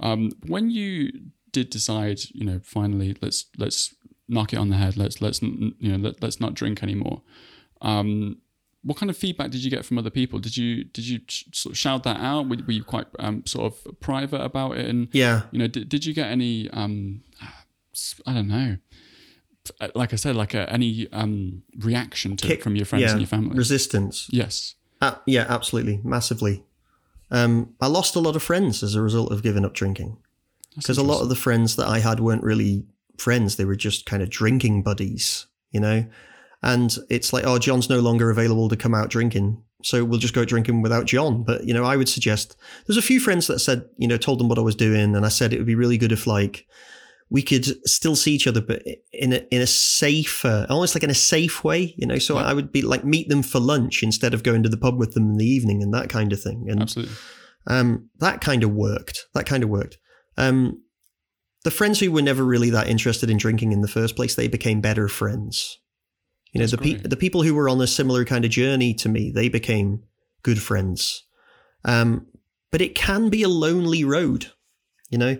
Um, when you did decide, you know, finally let's let's knock it on the head. Let's let's you know let, let's not drink anymore. Um, what kind of feedback did you get from other people? Did you did you sort of shout that out? Were, were you quite um, sort of private about it? And yeah, you know, did, did you get any? Um, I don't know. Like I said, like a, any um, reaction to Kick, it from your friends yeah, and your family? Resistance. Yes. Uh, yeah, absolutely, massively. Um, I lost a lot of friends as a result of giving up drinking because a lot of the friends that I had weren't really friends; they were just kind of drinking buddies, you know. And it's like, oh, John's no longer available to come out drinking, so we'll just go drinking without John. But you know, I would suggest there's a few friends that said, you know, told them what I was doing, and I said it would be really good if like we could still see each other, but in a in a safer, almost like in a safe way, you know. So yeah. I would be like meet them for lunch instead of going to the pub with them in the evening and that kind of thing. And absolutely, um, that kind of worked. That kind of worked. Um, the friends who were never really that interested in drinking in the first place, they became better friends. You know, That's the pe- the people who were on a similar kind of journey to me, they became good friends. Um, but it can be a lonely road. You know,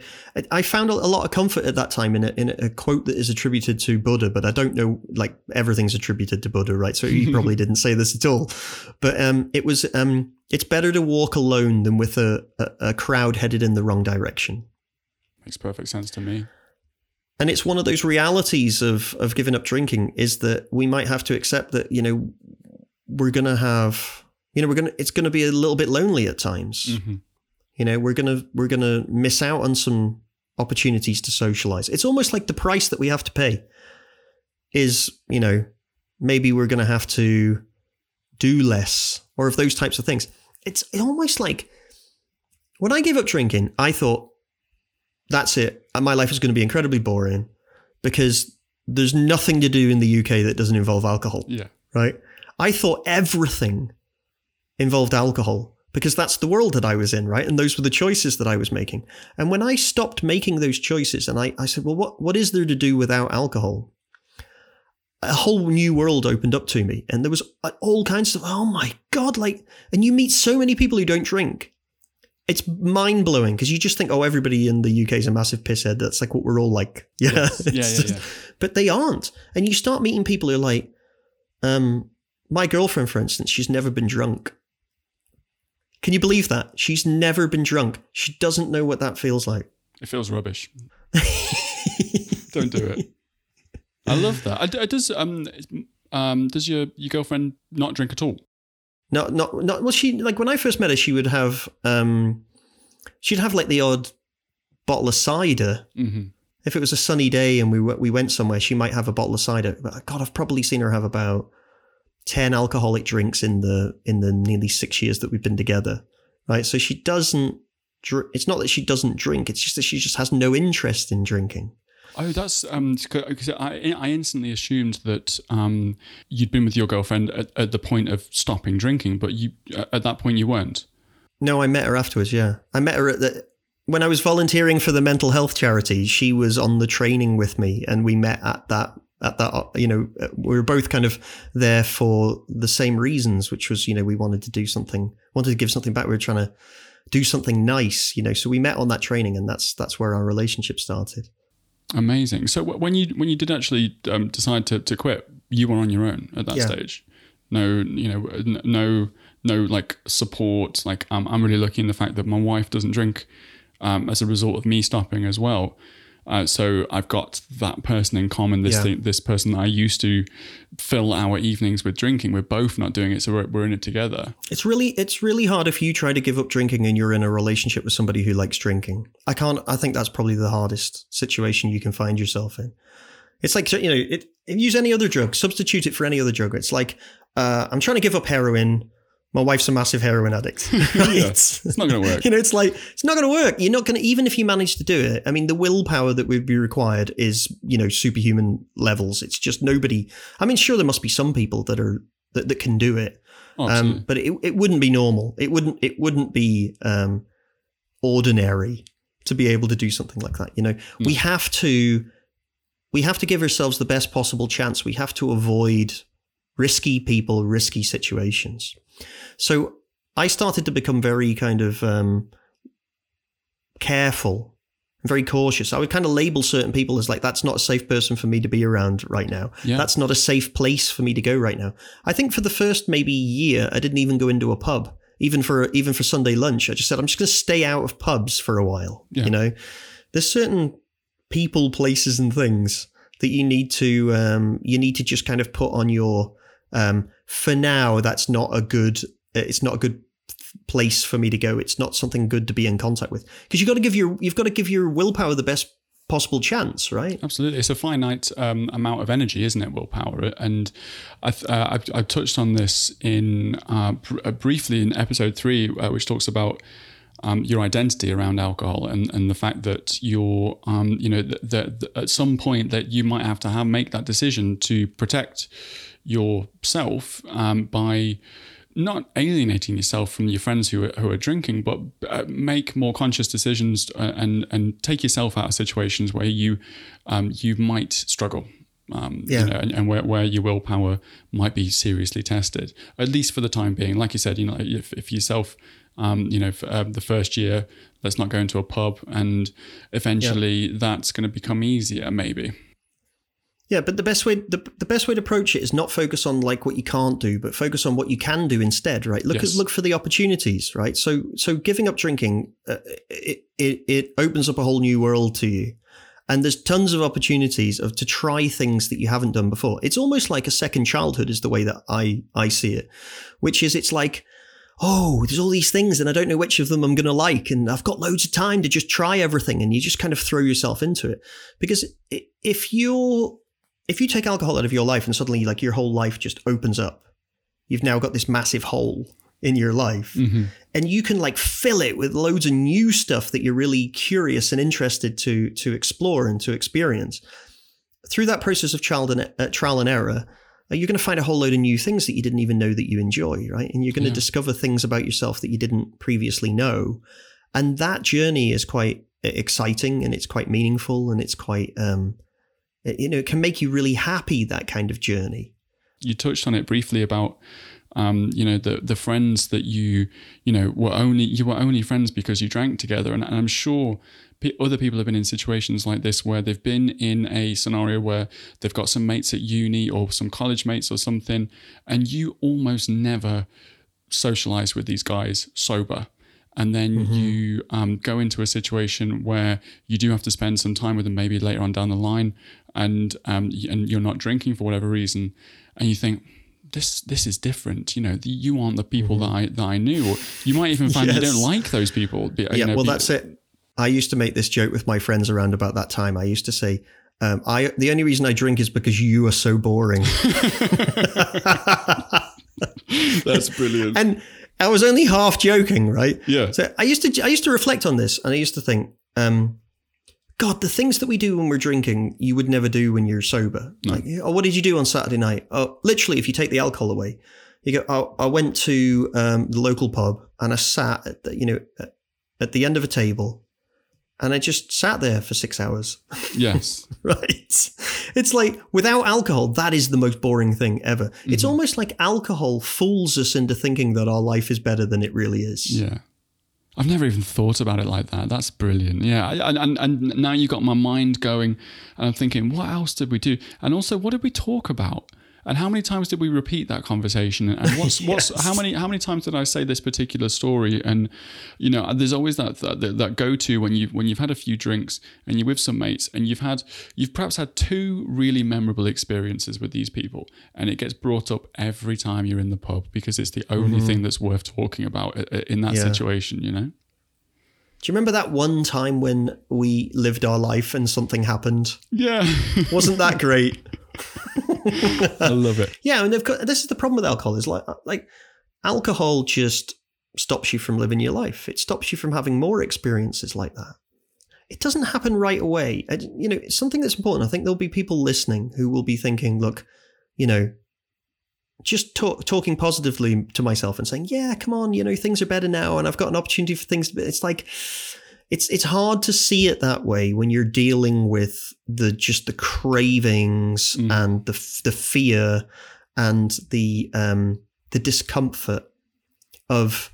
I found a lot of comfort at that time in a, in a quote that is attributed to Buddha, but I don't know, like everything's attributed to Buddha, right? So he probably *laughs* didn't say this at all. But um, it was, um, it's better to walk alone than with a, a, a crowd headed in the wrong direction. Makes perfect sense to me. And it's one of those realities of of giving up drinking is that we might have to accept that you know we're gonna have you know we're gonna it's gonna be a little bit lonely at times. Mm-hmm. You know, we're gonna we're gonna miss out on some opportunities to socialize. It's almost like the price that we have to pay is, you know, maybe we're gonna have to do less or of those types of things. It's almost like when I gave up drinking, I thought that's it. And my life is going to be incredibly boring because there's nothing to do in the UK that doesn't involve alcohol. Yeah. Right. I thought everything involved alcohol because that's the world that I was in, right? And those were the choices that I was making. And when I stopped making those choices and I, I said, well, what, what is there to do without alcohol? A whole new world opened up to me. And there was uh, all kinds of, oh my God, like, and you meet so many people who don't drink. It's mind blowing because you just think, oh, everybody in the UK is a massive pisshead. That's like what we're all like. Yeah. *laughs* Yes. Yeah, yeah, yeah. But they aren't. And you start meeting people who are like, um, my girlfriend, for instance, she's never been drunk. Can you believe that? She's never been drunk. She doesn't know what that feels like. It feels rubbish. *laughs* Don't do it. I love that. Does um um does your your girlfriend not drink at all? Not not not. Well, she like when I first met her, she would have um she'd have like the odd bottle of cider. Mm-hmm. If it was a sunny day and we we went somewhere, she might have a bottle of cider. But God, I've probably seen her have about 10 alcoholic drinks in the in the nearly 6 years that we've been together right so she doesn't it's not that she doesn't drink it's just that she just has no interest in drinking Oh, that's um because I I instantly assumed that um you'd been with your girlfriend at, at the point of stopping drinking, but you at that point you weren't. No, I met her afterwards. Yeah, I met her at the when I was volunteering for the mental health charity. She was on the training with me, and we met at that at that you know we were both kind of there for the same reasons which was you know we wanted to do something wanted to give something back we were trying to do something nice you know so we met on that training and that's that's where our relationship started amazing. So when you when you did actually um, decide to, to quit you were on your own at that yeah. stage. No you know no no like support like um, i'm really lucky in the fact that my wife doesn't drink um, as a result of me stopping as well uh, so I've got that person in common. This yeah. thing, this person I used to fill our evenings with drinking. We're both not doing it, so we're, we're in it together. It's really it's really hard if you try to give up drinking and you're in a relationship with somebody who likes drinking. I can't. I think that's probably the hardest situation you can find yourself in. It's like you know, it, use any other drug, substitute it for any other drug. It's like uh, I'm trying to give up heroin my wife's a massive heroin addict. *laughs* yeah, it's not going to work. *laughs* You know, it's like it's not going to work. You're not going to even if you manage to do it. I mean, the willpower that would be required is you know superhuman levels. It's just nobody. I mean, sure, there must be some people that are that, that can do it, oh, um, but it it wouldn't be normal. It wouldn't it wouldn't be um, ordinary to be able to do something like that. You know, mm. we have to we have to give ourselves the best possible chance. We have to avoid risky people, risky situations. So I started to become very kind of um, careful very cautious. I would kind of label certain people as like, that's not a safe person for me to be around right now. Yeah. That's not a safe place for me to go right now. I think for the first maybe year, I didn't even go into a pub, even for even for Sunday lunch. I just said, I'm just going to stay out of pubs for a while. Yeah. You know, there's certain people, places, and things that you need to um, you need to just kind of put on your. Um, for now, that's not a good. It's not a good place for me to go. It's not something good to be in contact with because you've got to give your you've got to give your willpower the best possible chance, right? Absolutely, it's a finite um, amount of energy, isn't it? Willpower, and I uh, I've, I've, touched on this in uh, br- uh, briefly in episode three, uh, which talks about. Um, your identity around alcohol and, and the fact that you're, um, you know, that, that at some point that you might have to have make that decision to protect yourself um, by not alienating yourself from your friends who are, who are drinking, but uh, make more conscious decisions uh, and and take yourself out of situations where you um, you might struggle. Um, Yeah. you know, and, and where, where your willpower might be seriously tested, at least for the time being. Like you said, you know, if, if yourself, um, you know, for, um, the first year, let's not go into a pub, and eventually that's going to become easier, maybe. Yeah, but the best way the, the best way to approach it is not focus on like what you can't do, but focus on what you can do instead, right? Look Yes. at look for the opportunities, right? So so giving up drinking, uh, it, it it opens up a whole new world to you, and there's tons of opportunities of to try things that you haven't done before. It's almost like a second childhood, is the way that I I see it, which is it's like. Oh, there's all these things, and I don't know which of them I'm going to like, and I've got loads of time to just try everything, and you just kind of throw yourself into it. Because if you're if you take alcohol out of your life and suddenly like your whole life just opens up you've now got this massive hole in your life Mm-hmm. and you can like fill it with loads of new stuff that you're really curious and interested to to explore and to experience. Through that process of child and uh, trial and error uh, you're going to find a whole load of new things that you didn't even know that you enjoy right? And you're going to discover things about yourself that you didn't previously know. And that journey is quite uh, exciting and it's quite meaningful and it's quite um it- you know it can make you really happy that kind of journey. You touched on it briefly about um, you know the the friends that you you know were only you were only friends because you drank together. And, and I'm sure pe- other people have been in situations like this where they've been in a scenario where they've got some mates at uni or some college mates or something and you almost never socialize with these guys sober. And then you um, go into a situation where you do have to spend some time with them maybe later on down the line and um, and you're not drinking for whatever reason and you think this this is different you know the, you aren't the people that I that I knew or you might even find you don't like those people you yeah know, well be- that's it. I used to make this joke with my friends around about that time. I used to say um, I the only reason I drink is because you are so boring, *laughs* that's brilliant. And I was only half joking, right? yeah. So I used to I used to reflect on this, and I used to think, um, God, the things that we do when we're drinking, you would never do when you're sober. No. Like, oh, what did you do on Saturday night? Oh, literally, if you take the alcohol away, you go. Oh, I went to um, the local pub and I sat, at the, you know, at- the end of a table, and I just sat there for six hours. yes *laughs* right? It's like without alcohol, that is the most boring thing ever. It's Mhm. almost like alcohol fools us into thinking that our life is better than it really is. Yeah. I've never even thought about it like that. That's brilliant. Yeah. And, and, and now you've got my mind going, and I'm thinking, what else did we do? And also, what did we talk about? And how many times did we repeat that conversation? And *laughs* what's what's how many how many times did I say this particular story? And you know, there's always that that, that go to when you when you've had a few drinks and you're with some mates and you've had you've perhaps had two really memorable experiences with these people, and it gets brought up every time you're in the pub because it's the only mm-hmm. thing that's worth talking about i- i- in that Yeah. situation. You know. Do you remember that one time when we lived our life and something happened? Yeah. *laughs* Wasn't that great? *laughs* I love it. Yeah, and they've got, this is the problem with alcohol is like like alcohol just stops you from living your life. It stops you from having more experiences like that. It doesn't happen right away. You know, it's something that's important. I think there'll be people listening who will be thinking, look, you know, just talk, talking positively to myself and saying, yeah, come on, you know, things are better now, and I've got an opportunity for things. It's like, it's it's hard to see it that way when you're dealing with the just the cravings Mm. and the the fear and the um the discomfort of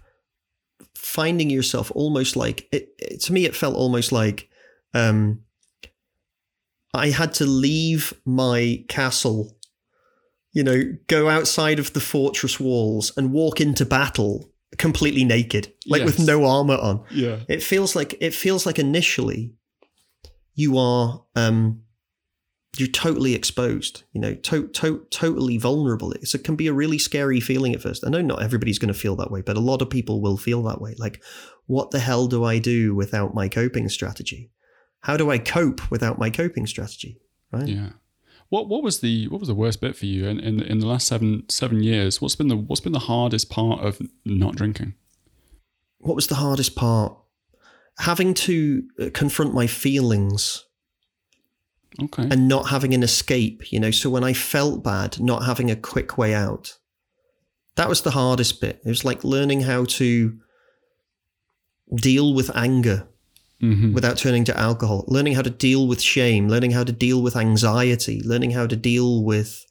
finding yourself almost like it, it- to me it felt almost like um, I had to leave my castle, you know, go outside of the fortress walls and walk into battle completely naked, like with no armor on. Yeah. It feels like it feels like initially you are um you're totally exposed, you know, to- to- totally vulnerable. It's, it can be a really scary feeling at first. I know not everybody's going to feel that way, but a lot of people will feel that way. Like, what the hell do I do without my coping strategy? How do I cope without my coping strategy? Right? Yeah. What what was the what was the worst bit for you in, in in the last seven seven years? What's been the what's been the hardest part of not drinking? What was the hardest part? Having to uh, confront my feelings Okay. and not having an escape, you know. So when I felt bad, not having a quick way out. That was the hardest bit. It was like learning how to deal with anger hmm without turning to alcohol, learning how to deal with shame, learning how to deal with anxiety, learning how to deal with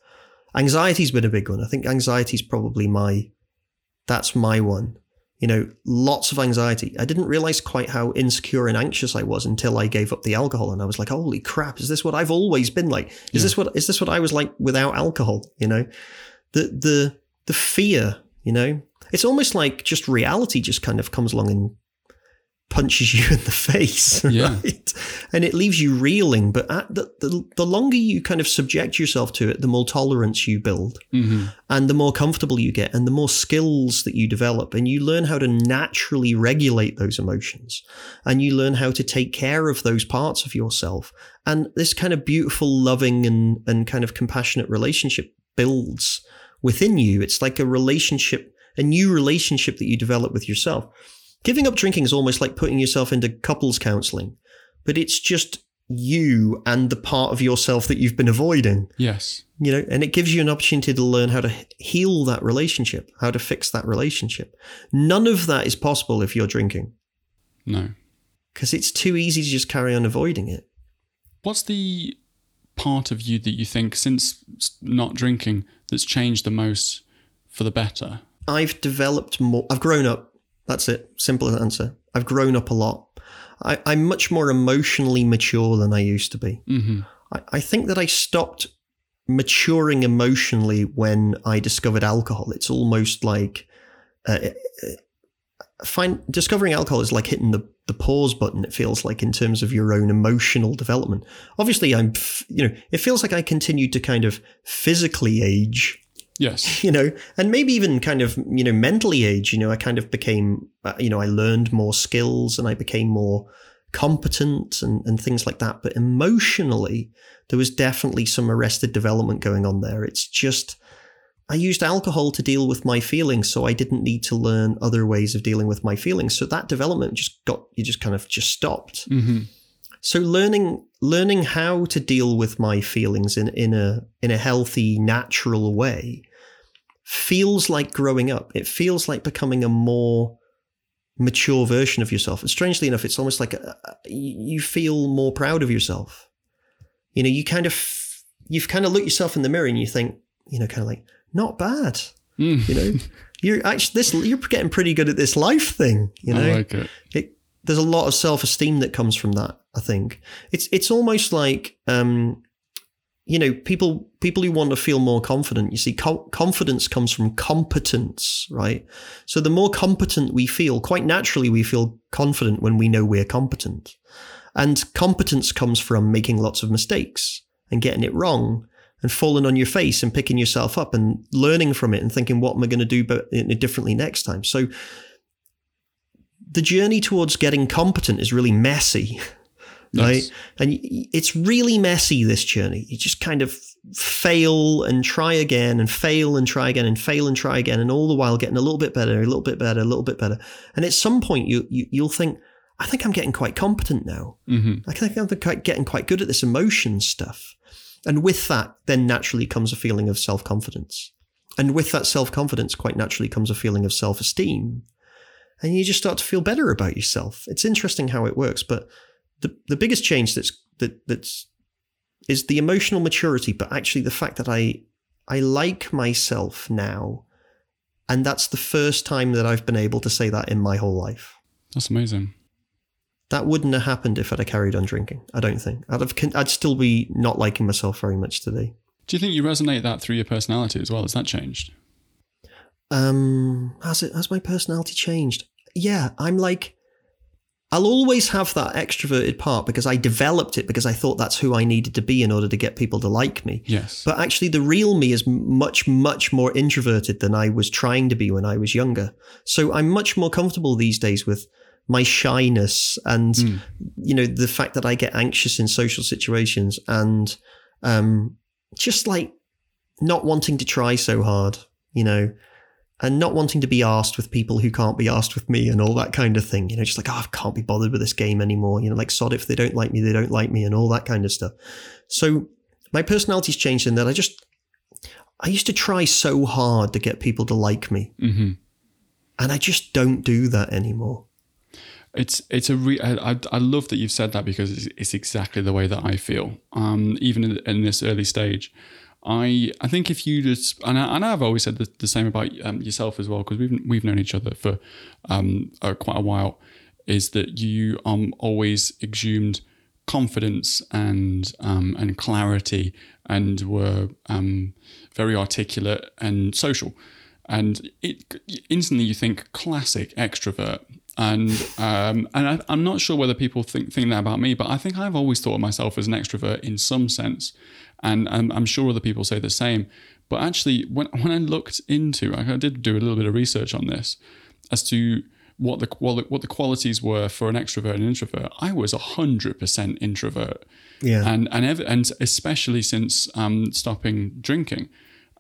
anxiety's been a big one. I think anxiety's probably my that's my one. You know, lots of anxiety. I didn't realize quite how insecure and anxious I was until I gave up the alcohol and I was like, "Holy crap, is this what I've always been like? Is Yeah. this what is this what I was like without alcohol?" You know? The the the fear, you know? It's almost like just reality just kind of comes along and punches you *laughs* in the face, *laughs* Yeah. right? And it leaves you reeling. But at the, the the longer you kind of subject yourself to it, the more tolerance you build, hmm and the more comfortable you get, and the more skills that you develop, and you learn how to naturally regulate those emotions, and you learn how to take care of those parts of yourself, and this kind of beautiful, loving, and and kind of compassionate relationship builds within you. It's like a relationship, a new relationship that you develop with yourself. Giving up drinking is almost like putting yourself into couples counseling, but it's just you and the part of yourself that you've been avoiding, Yes. you know, and it gives you an opportunity to learn how to heal that relationship, how to fix that relationship. None of that is possible if you're drinking No. because it's too easy to just carry on avoiding it. What's the part of you that you think since not drinking that's changed the most for the better? I've developed more. I've grown up. That's it. Simple answer. I've grown up a lot. I, I'm much more emotionally mature than I used to be. hmm I, I think that I stopped maturing emotionally when I discovered alcohol. It's almost like uh, find discovering alcohol is like hitting the the pause button. It feels like in terms of your own emotional development. Obviously, I'm f- you know it feels like I continued to kind of physically age Yes. *laughs* you know, and maybe even kind of, you know, mentally age, you know, I kind of became, uh, you know, I learned more skills and I became more competent and, and things like that. But emotionally, there was definitely some arrested development going on there. It's just, I used alcohol to deal with my feelings, so I didn't need to learn other ways of dealing with my feelings. So that development just got, you just kind of just stopped. hmm So learning learning how to deal with my feelings in, in a in a healthy, natural way feels like growing up. It feels like becoming a more mature version of yourself. And strangely enough, it's almost like a, you feel more proud of yourself. You know, you kind of you've kind of look yourself in the mirror and you think, you know, kind of like, not bad. Mm. You know, *laughs* you're actually this. You're getting pretty good at this life thing. You know, like it. it, there's a lot of self-esteem that comes from that i think it's it's almost like um you know people people who want to feel more confident you see co- confidence comes from competence right? So the more competent we feel quite naturally we feel confident when we know we're competent. And competence comes from making lots of mistakes and getting it wrong and falling on your face and picking yourself up and learning from it and thinking what am i going to do differently next time? So the journey towards getting competent is really messy, *laughs* right? Yes. And it's really messy, this journey. You just kind of fail and try again and fail and try again and fail and try again. And all the while getting a little bit better, a little bit better, a little bit better. And at some point, you, you, you'll think, I think I'm getting quite competent now. hmm I think I'm quite, getting quite good at this emotion stuff. And with that, then naturally comes a feeling of self confidence. And with that self confidence, quite naturally comes a feeling of self esteem. And you just start to feel better about yourself. It's interesting how it works, but the, the biggest change that's that that's is the emotional maturity, but actually the fact that I I like myself now. And that's the first time that I've been able to say that in my whole life. That's amazing. that wouldn't have happened if I'd have carried on drinking. I don't think I'd have. I'd still be not liking myself very much today. Do you think you resonate that through your personality as well? Has that changed? Um, has it? Has my personality changed? Yeah, I'm like, I'll always have that extroverted part because I developed it because I thought that's who I needed to be in order to get people to like me. Yes. But actually, the real me is much, much more introverted than I was trying to be when I was younger. So I'm much more comfortable these days with my shyness and mm. you know the fact that I get anxious in social situations and um, just like not wanting to try so hard, you know, and not wanting to be asked with people who can't be asked with me and all that kind of thing. You know, just like, oh, I can't be bothered with this game anymore. You know, like sod if they don't like me, they don't like me, and all that kind of stuff. So my personality's changed in that I just I used to try so hard to get people to like me, mm-hmm. and I just don't do that anymore. It's it's a re- I, I love that you've said that because it's, it's exactly the way that I feel. Um, even in, in, this early stage, I I think if you just and, I, and I've always said the, the same about um, yourself as well because we've we've known each other for um, uh, quite a while. Is that you um always exhumed confidence and um, and clarity and were um, very articulate and social and it instantly you think classic extrovert and um, and I, am not sure whether people think think that about me, but I think I've always thought of myself as an extrovert in some sense, and I'm, I'm sure other people say the same. But actually, when when I looked into, I did do a little bit of research on this as to what the what the qualities were for an extrovert and introvert. I was hundred percent introvert, yeah, and and ever, and especially since um, stopping drinking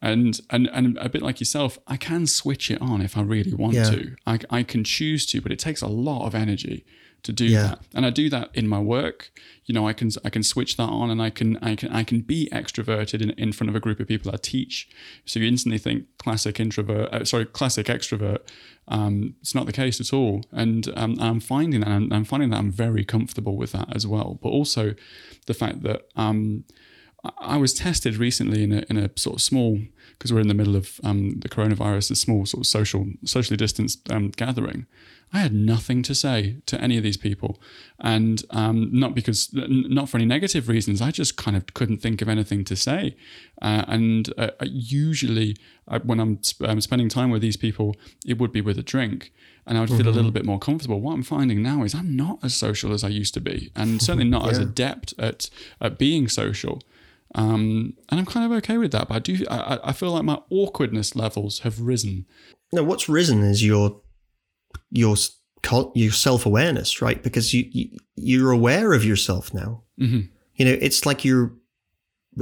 and and and a bit like yourself i can switch it on if i really want yeah. to I, I can choose to but it takes a lot of energy to do yeah. that. And i do that in my work. You know i can i can switch that on and i can i can i can be extroverted in, in front of a group of people i teach. So you instantly think classic introvert uh, sorry classic extrovert um, it's not the case at all. And um, i'm finding that I'm, I'm, finding that i'm very comfortable with that as well. But also the fact that um, I was tested recently in a, in a sort of small because we're in the middle of um, the coronavirus, a small sort of social, socially distanced um, gathering. I had nothing to say to any of these people, and um, not because, not for any negative reasons. I just kind of couldn't think of anything to say. Uh, and uh, usually, I, when I'm sp- spending time with these people, it would be with a drink, and I would feel mm-hmm. a little bit more comfortable. What I'm finding now is I'm not as social as I used to be, and *laughs* certainly not yeah. as adept at at being social. Um, and I'm kind of okay with that. But I do, I, I feel like my awkwardness levels have risen. No, what's risen is your your your self awareness, right? Because you, you you're aware of yourself now. Mm-hmm. You know, it's like you're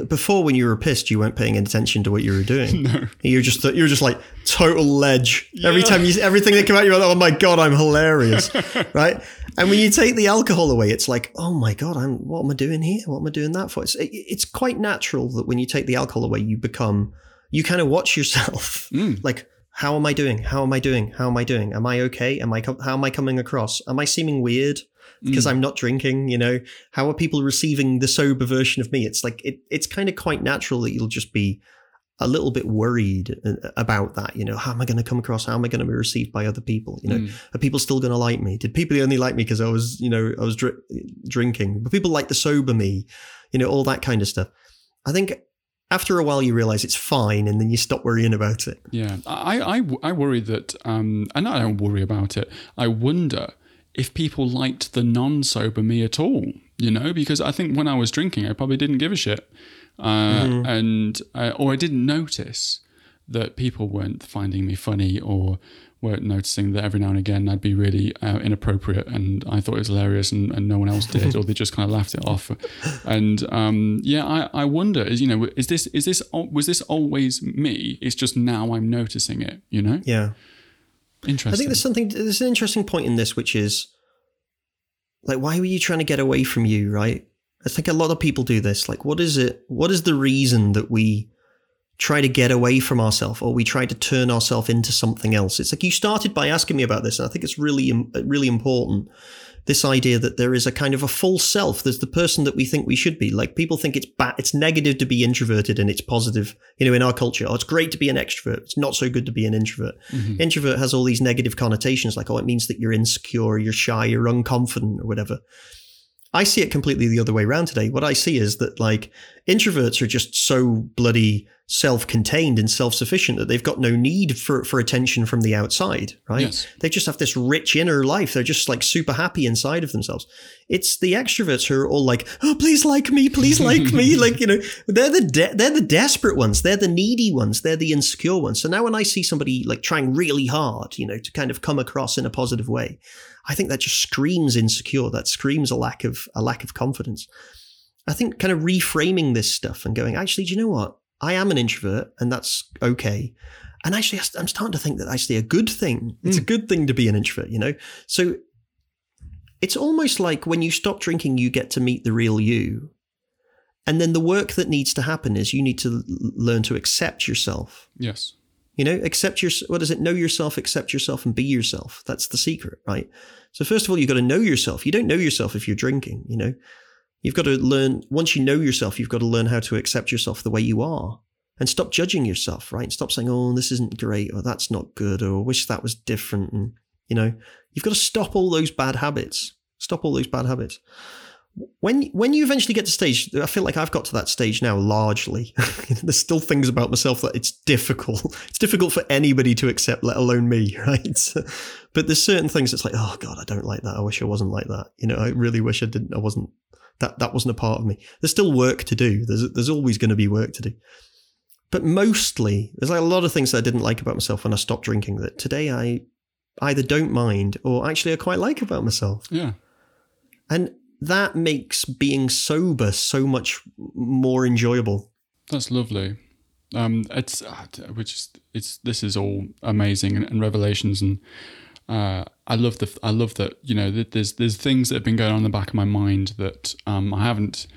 before when you were pissed, you weren't paying attention to what you were doing. *laughs* no. You're just you're just like total ledge. Yeah. Every time you everything that came out, you're like, oh my god, I'm hilarious, *laughs* right? And when you take the alcohol away, it's like, oh my god, I'm what am I doing here? What am I doing that for? It's, it's quite natural that when you take the alcohol away, you become you kind of watch yourself, mm. *laughs* like. How am I doing? How am I doing? How am I doing? Am I okay? Am I how am I coming across? Am I seeming weird? because mm. I'm not drinking, you know, how are people receiving the sober version of me? It's like it, it's kind of quite natural that you'll just be a little bit worried uh, about that. You know, how am I going to come across? How am I going to be received by other people? You know, mm. are people still going to like me? Did people only like me because I was, you know, I was dr- drinking? But people like the sober me, you know, all that kind of stuff. I think after a while you realize it's fine and then you stop worrying about it. Yeah, I I, I worry that, um, and I don't worry about it. I wonder if people liked the non sober me at all, you know, because I think when I was drinking, I probably didn't give a shit. Uh, mm-hmm. And, uh, or I didn't notice that people weren't finding me funny or weren't noticing that every now and again I'd be really uh, inappropriate and I thought it was hilarious and, and no one else did, or they just kind of laughed it off. And um, yeah, I, I wonder, is you know, is this is this was this always me? It's just now I'm noticing it, you know? Yeah. Interesting. I think there's something. There's an interesting point in this, which is like, why were you trying to get away from you? Right. I think a lot of people do this. Like, what is it? What is the reason that we try to get away from ourselves or we try to turn ourselves into something else. It's like you started by asking me about this, and I think it's really, really important. This idea that there is a kind of a full self. There's the person that we think we should be. Like people think it's bad, it's negative to be introverted and it's positive, you know, in our culture. Oh, it's great to be an extrovert. It's not so good to be an introvert. Mm-hmm. Introvert has all these negative connotations like, oh, it means that you're insecure, you're shy, you're unconfident or whatever. I see it completely the other way around today. What I see is that like introverts are just so bloody self-contained and self-sufficient that they've got no need for, for attention from the outside, right? Yes. They just have this rich inner life. They're just like super happy inside of themselves. It's the extroverts who are all like, "Oh, please like me, please like me." *laughs* like, you know, they're the de- they're the desperate ones. They're the needy ones. They're the insecure ones. So now when I see somebody like trying really hard, you know, to kind of come across in a positive way, I think that just screams insecure. That screams a lack of a lack of confidence. I think kind of reframing this stuff and going, actually, do you know what? I am an introvert and that's okay. And actually, I'm starting to think that actually a good thing. It's mm. a hmm. good thing to be an introvert, you know? So it's almost like when you stop drinking, you get to meet the real you. And then the work that needs to happen is you need to learn to accept yourself. Yes. You know, accept your, what is it? Know yourself, accept yourself, and be yourself. That's the secret, right? So, first of all, you've got to know yourself. You don't know yourself if you're drinking, you know? You've got to learn, once you know yourself, you've got to learn how to accept yourself the way you are and stop judging yourself, right? Stop saying, oh, this isn't great, or that's not good, or I wish that was different. And, you know, you've got to stop all those bad habits. Stop all those bad habits when when you eventually get to stage, I feel like I've got to that stage now largely. *laughs* There's still things about myself that it's difficult. *laughs* It's difficult for anybody to accept, let alone me, *laughs* right? but there's certain things that's like, oh god, I don't like that. I wish I wasn't like that. You know, I really wish I didn't. I wasn't. That that wasn't a part of me. There's still work to do. There's there's always going to be work to do. But mostly, there's like a lot of things that I didn't like about myself when I stopped drinking. That today I either don't mind or actually I quite like about myself. Yeah. And that makes being sober so much more enjoyable. That's lovely. Um, it's uh, which is it's this is all amazing and, and revelations and uh, I love the I love that you know there's there's things that have been going on in the back of my mind that um, I haven't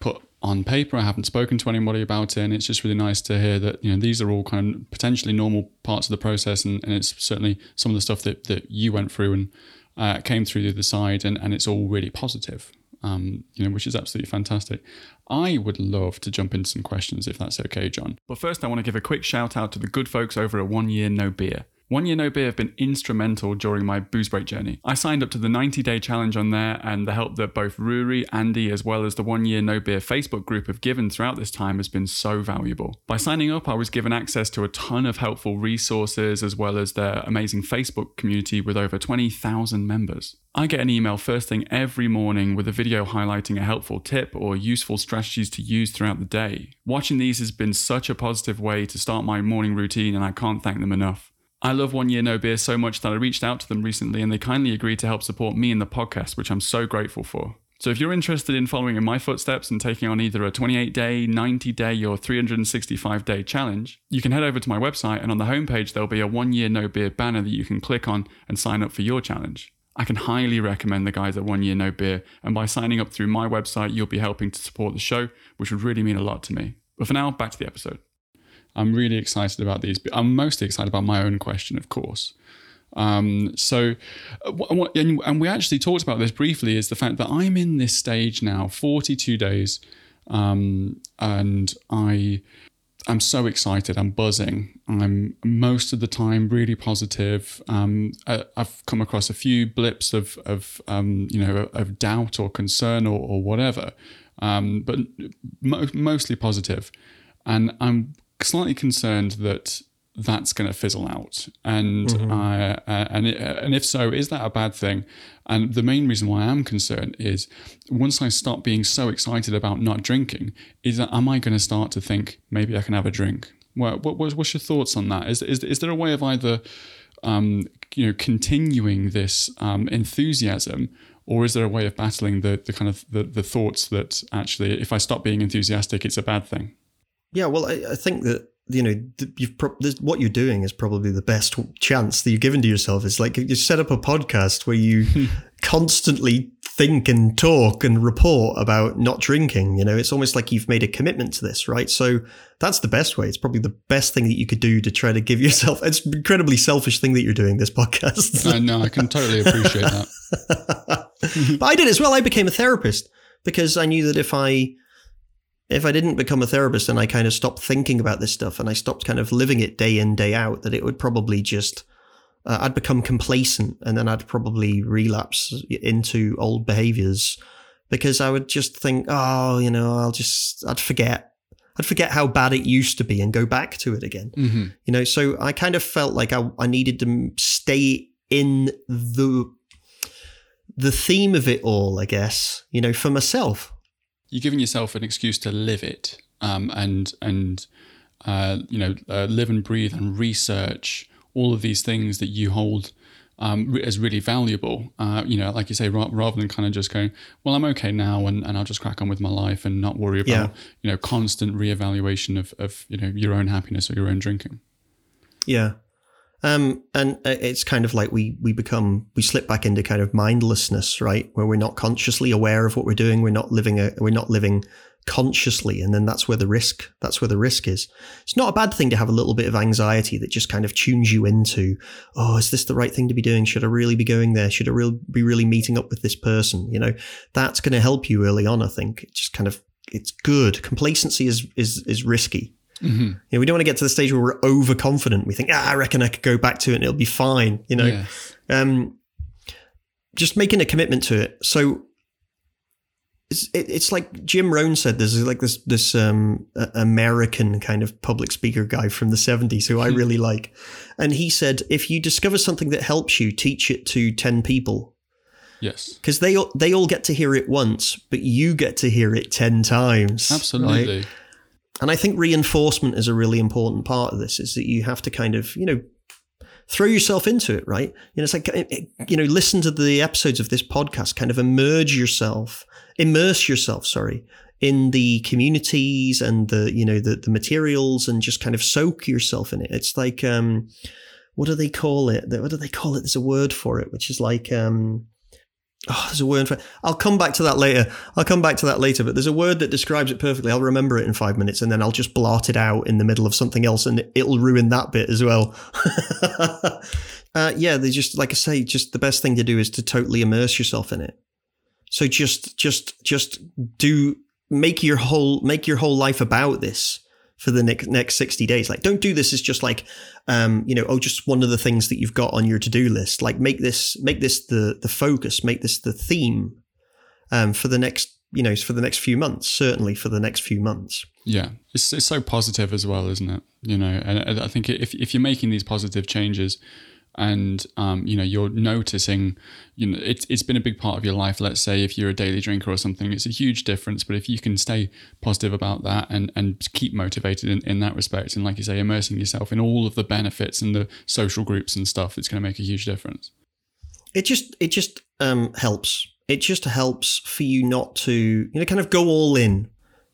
put on paper. I haven't spoken to anybody about it, and it's just really nice to hear that you know these are all kind of potentially normal parts of the process, and, and it's certainly some of the stuff that that you went through and uh, came through the other side, and, and it's all really positive. Um, you know, which is absolutely fantastic. I would love to jump into some questions if that's okay, John. But first, I want to give a quick shout out to the good folks over at One Year No Beer. One Year No Beer have been instrumental during my booze break journey. I signed up to the 90 day challenge on there, and the help that both Ruari, Andy, as well as the One Year No Beer Facebook group have given throughout this time has been so valuable. By signing up, I was given access to a ton of helpful resources, as well as their amazing Facebook community with over 20,000 members. I get an email first thing every morning with a video highlighting a helpful tip or useful strategies to use throughout the day. Watching these has been such a positive way to start my morning routine, and I can't thank them enough. I love One Year No Beer so much that I reached out to them recently and they kindly agreed to help support me in the podcast, which I'm so grateful for. So if you're interested in following in my footsteps and taking on either a 28 day, 90 day, or 365 day challenge, you can head over to my website and on the homepage there'll be a one year no beer banner that you can click on and sign up for your challenge. I can highly recommend the guys at One Year No Beer, and by signing up through my website, you'll be helping to support the show, which would really mean a lot to me. But for now, back to the episode. I'm really excited about these. But I'm mostly excited about my own question, of course. Um, so, uh, and we actually talked about this briefly, is the fact that I'm in this stage now, 42 days, um, and I. I'm so excited. I'm buzzing. I'm most of the time really positive. Um, I, have come across a few blips of, of um, you know, of doubt or concern or, or whatever, um, but mo- mostly positive. And I'm slightly concerned that that's going to fizzle out, and mm-hmm. uh, and it, and if so, is that a bad thing? And the main reason why I'm concerned is once I start being so excited about not drinking, is that am I going to start to think maybe I can have a drink? What, what what's your thoughts on that? Is is is there a way of either um, you know continuing this um, enthusiasm or is there a way of battling the, the kind of the, the thoughts that actually if i stop being enthusiastic it's a bad thing yeah, well, I, I think that you know you've pro- what you're doing is probably the best chance that you've given to yourself. It's like you set up a podcast where you *laughs* constantly think and talk and report about not drinking. You know, it's almost like you've made a commitment to this, right? So that's the best way. It's probably the best thing that you could do to try to give *laughs* yourself. It's an incredibly selfish thing that you're doing this podcast. I know. I can totally appreciate that. *laughs* but I did as well. I became a therapist because I knew that if I if I didn't become a therapist and I kind of stopped thinking about this stuff and I stopped kind of living it day in day out, that it would probably just uh, I'd become complacent and then I'd probably relapse into old behaviors because I would just think, oh, you know, I'll just I'd forget. I'd forget how bad it used to be and go back to it again. Mm-hmm. You know, so I kind of felt like I, I needed to stay in the the theme of it all, I guess, you know, for myself. You're giving yourself an excuse to live it um, and and uh, you know uh, live and breathe and research all of these things that you hold um, as really valuable. Uh, you know, like you say, ra- rather than kind of just going, well, I'm okay now, and, and I'll just crack on with my life and not worry about Yeah. you know constant reevaluation of of you know your own happiness or your own drinking. Yeah. Um, and uh, it's kind of like we we become we slip back into kind of mindlessness, right? Where we're not consciously aware of what we're doing. We're not living a we're not living consciously, and then that's where the risk that's where the risk is. It's not a bad thing to have a little bit of anxiety that just kind of tunes you into, oh, is this the right thing to be doing? Should I really be going there? Should I really be really meeting up with this person? You know, that's going to help you early on. I think it's just kind of it's good. Complacency is is is risky. Mm-hmm. You know, we don't want to get to the stage where we're overconfident. We think, ah, I reckon I could go back to it and it'll be fine. You know, Yes. um, just making a commitment to it. So it's, it, it's like Jim Rohn said. There's like this this um, American kind of public speaker guy from the 70s who I really like, and he said, if you discover something that helps you, teach it to ten people Yes. because they all, they all get to hear it once, but you get to hear it ten times. right? And I think reinforcement is a really important part of this is that you have to kind of, you know, throw yourself into it, right? You know, it's like, you know, listen to the episodes of this podcast, kind of immerse yourself, immerse yourself, sorry, in the communities and the, you know, the, the materials and just kind of soak yourself in it. It's like, um, what do they call it? What do they call it? There's a word for it, which is like, um, Oh, there's a word for it. I'll come back to that later. I'll come back to that later, but there's a word that describes it perfectly. I'll remember it in five minutes and then I'll just blart it out in the middle of something else and it'll ruin that bit as well. *laughs* uh, yeah, they just, like I say, just the best thing to do is to totally immerse yourself in it. So just, just, just do, make your whole, make your whole life about this for the next, next 60 days. Like, don't do this as just like, um, you know, oh, just one of the things that you've got on your to-do list. Like, make this, make this the the focus, make this the theme, um, for the next, you know, for the next few months. Certainly for the next few months. Yeah, it's, it's so positive as well, isn't it? You know, and I think if if you're making these positive changes, and um, you know you're noticing, you know, it's it's been a big part of your life. Let's say if you're a daily drinker or something, it's a huge difference. But if you can stay positive about that and and keep motivated in, in that respect, and like you say, immersing yourself in all of the benefits and the social groups and stuff, it's going to make a huge difference. It just it just um, helps. It just helps for you not to you know kind of go all in.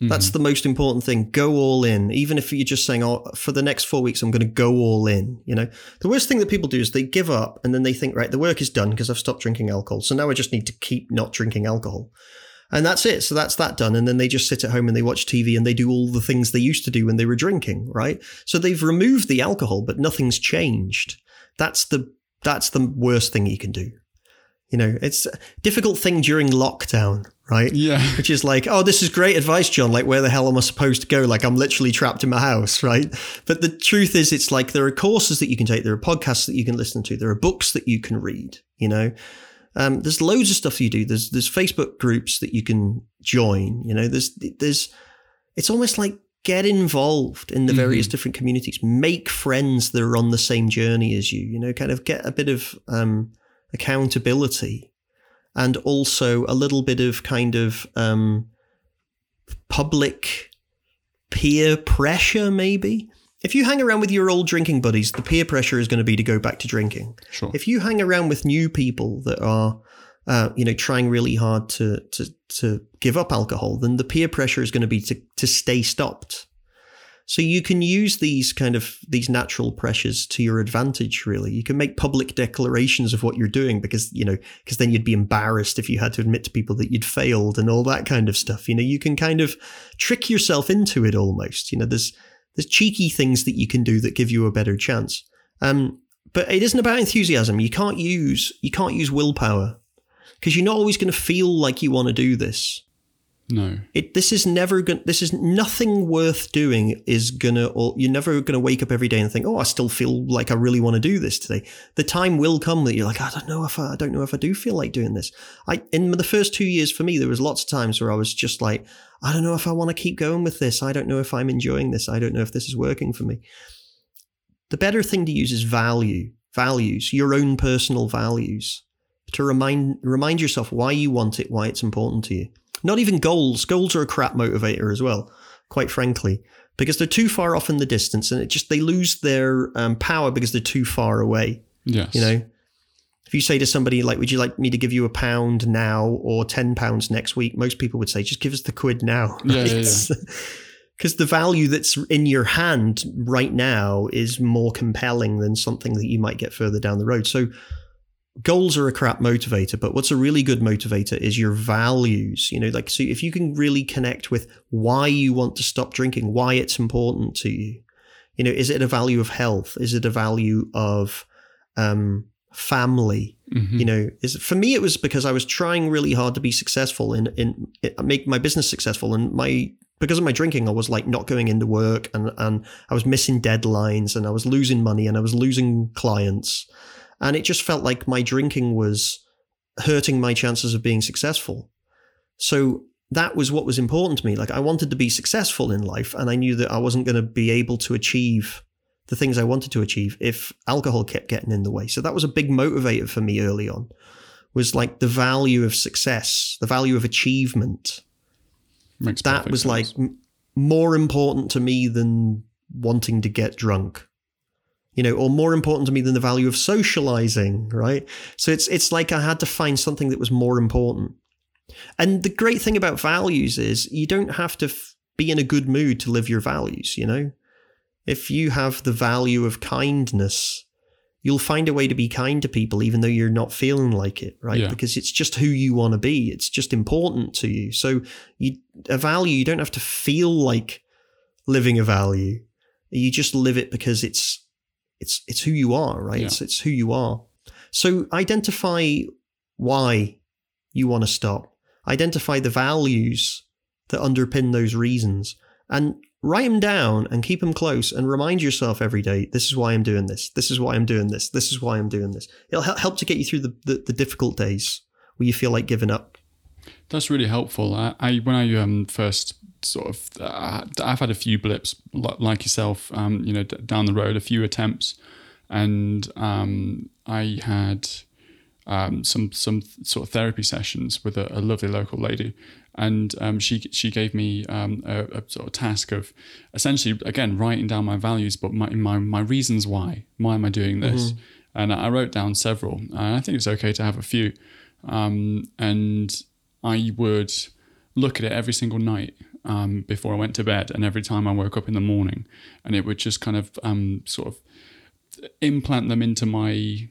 That's mm-hmm. the most important thing. Go all in. Even if you're just saying, "Oh, for the next four weeks, I'm going to go all in." You know, the worst thing that people do is they give up and then they think, "Right, the work is done because I've stopped drinking alcohol. So now I just need to keep not drinking alcohol." And that's it. So that's that done. And then they just sit at home and they watch TV and they do all the things they used to do when they were drinking, right? So they've removed the alcohol, but nothing's changed. That's the that's the worst thing you can do. You know, it's a difficult thing during lockdown, right? Yeah, *laughs* Which is like, oh, this is great advice, John. Like, where the hell am I supposed to go? Like, I'm literally trapped in my house, *laughs* right? But the truth is, it's like there are courses that you can take, there are podcasts that you can listen to, there are books that you can read. You know, um, there's loads of stuff you do. There's there's Facebook groups that you can join. You know, there's there's it's almost like get involved in the various different communities, make friends that are on the same journey as you. You know, kind of get a bit of um, accountability and also a little bit of kind of um, public peer pressure, maybe. If you hang around with your old drinking buddies, the peer pressure is going to be to go back to drinking. sure. If you hang around with new people that are, uh, you know, trying really hard to to to give up alcohol, then the peer pressure is going to be to to stay stopped. So you can use these kind of these natural pressures to your advantage. Really, you can make public declarations of what you're doing because you know because then you'd be embarrassed if you had to admit to people that you'd failed and all that kind of stuff. You know, you can kind of trick yourself into it almost. You know, there's there's cheeky things that you can do that give you a better chance. Um, but it isn't about enthusiasm. You can't use you can't use willpower because you're not always going to feel like you want to do this. No. It this is never going this is nothing worth doing is to or you're never to wake up every day and think, "Oh, I still feel like I really want to do this today." The time will come that you're like, "I don't know if I, I don't know if I do feel like doing this." I in the first 2 years for me there was lots of times where I was just like, "I don't know if I want to keep going with this. I don't know if I'm enjoying this. I don't know if this is working for me." The better thing to use is value, values, your own personal values to remind remind yourself why you want it, why it's important to you. Not even goals. Goals are a crap motivator as well, quite frankly, because they're too far off in the distance, and it just they lose their um, power because they're too far away. Yes. You know, if you say to somebody like, "Would you like me to give you a pound now or ten pounds next week?" Most people would say, "Just give us the quid now." Yeah, yeah, yeah. *laughs* Because the value that's in your hand right now is more compelling than something that you might get further down the road. So goals are a crap motivator, but what's a really good motivator is your values. You know, like, so if you can really connect with why you want to stop drinking, why it's important to you, you know, is it a value of health? Is it a value of, um, family Mhm. you know is for me it was because i was trying really hard to be successful in in, in make my business successful and my because of my drinking i was like not going into work and and i was missing deadlines and i was losing money and i was losing clients and it just felt like my drinking was hurting my chances of being successful so that was what was important to me like i wanted to be successful in life and i knew that i wasn't going to be able to achieve the things I wanted to achieve if alcohol kept getting in the way. So that was a big motivator for me early on. Was like the value of success, the value of achievement. Makes That was sense. like more important to me than wanting to get drunk. You know, or more important to me than the value of socializing, right? So it's it's like I had to find something that was more important. And the great thing about values is you don't have to f- be in a good mood to live your values, you know? If you have the value of kindness, you'll find a way to be kind to people even though you're not feeling like it, right? Yeah. Because it's just who you want to be. It's just important to you. So you a value, you don't have to feel like living a value. You just live it because it's it's it's who you are, right? Yeah. It's it's who you are. So identify why you want to stop. Identify the values that underpin those reasons and write them down and keep them close and remind yourself every day this is why i'm doing this this is why i'm doing this this is why i'm doing this it'll hel- help to get you through the, the, the difficult days where you feel like giving up That's really helpful. I, I when I um first sort of uh, I've had a few blips like yourself, um, you know, d- down the road, a few attempts, and um, I had um, some some sort of therapy sessions with a, a lovely local lady, and um, she she gave me um, a, a sort of task of essentially again writing down my values, but my my my reasons why. Why am I doing this, and I wrote down several, and I think it's okay to have a few, um, and I would look at it every single night um, before I went to bed, and every time I woke up in the morning, and it would just kind of um, sort of implant them into my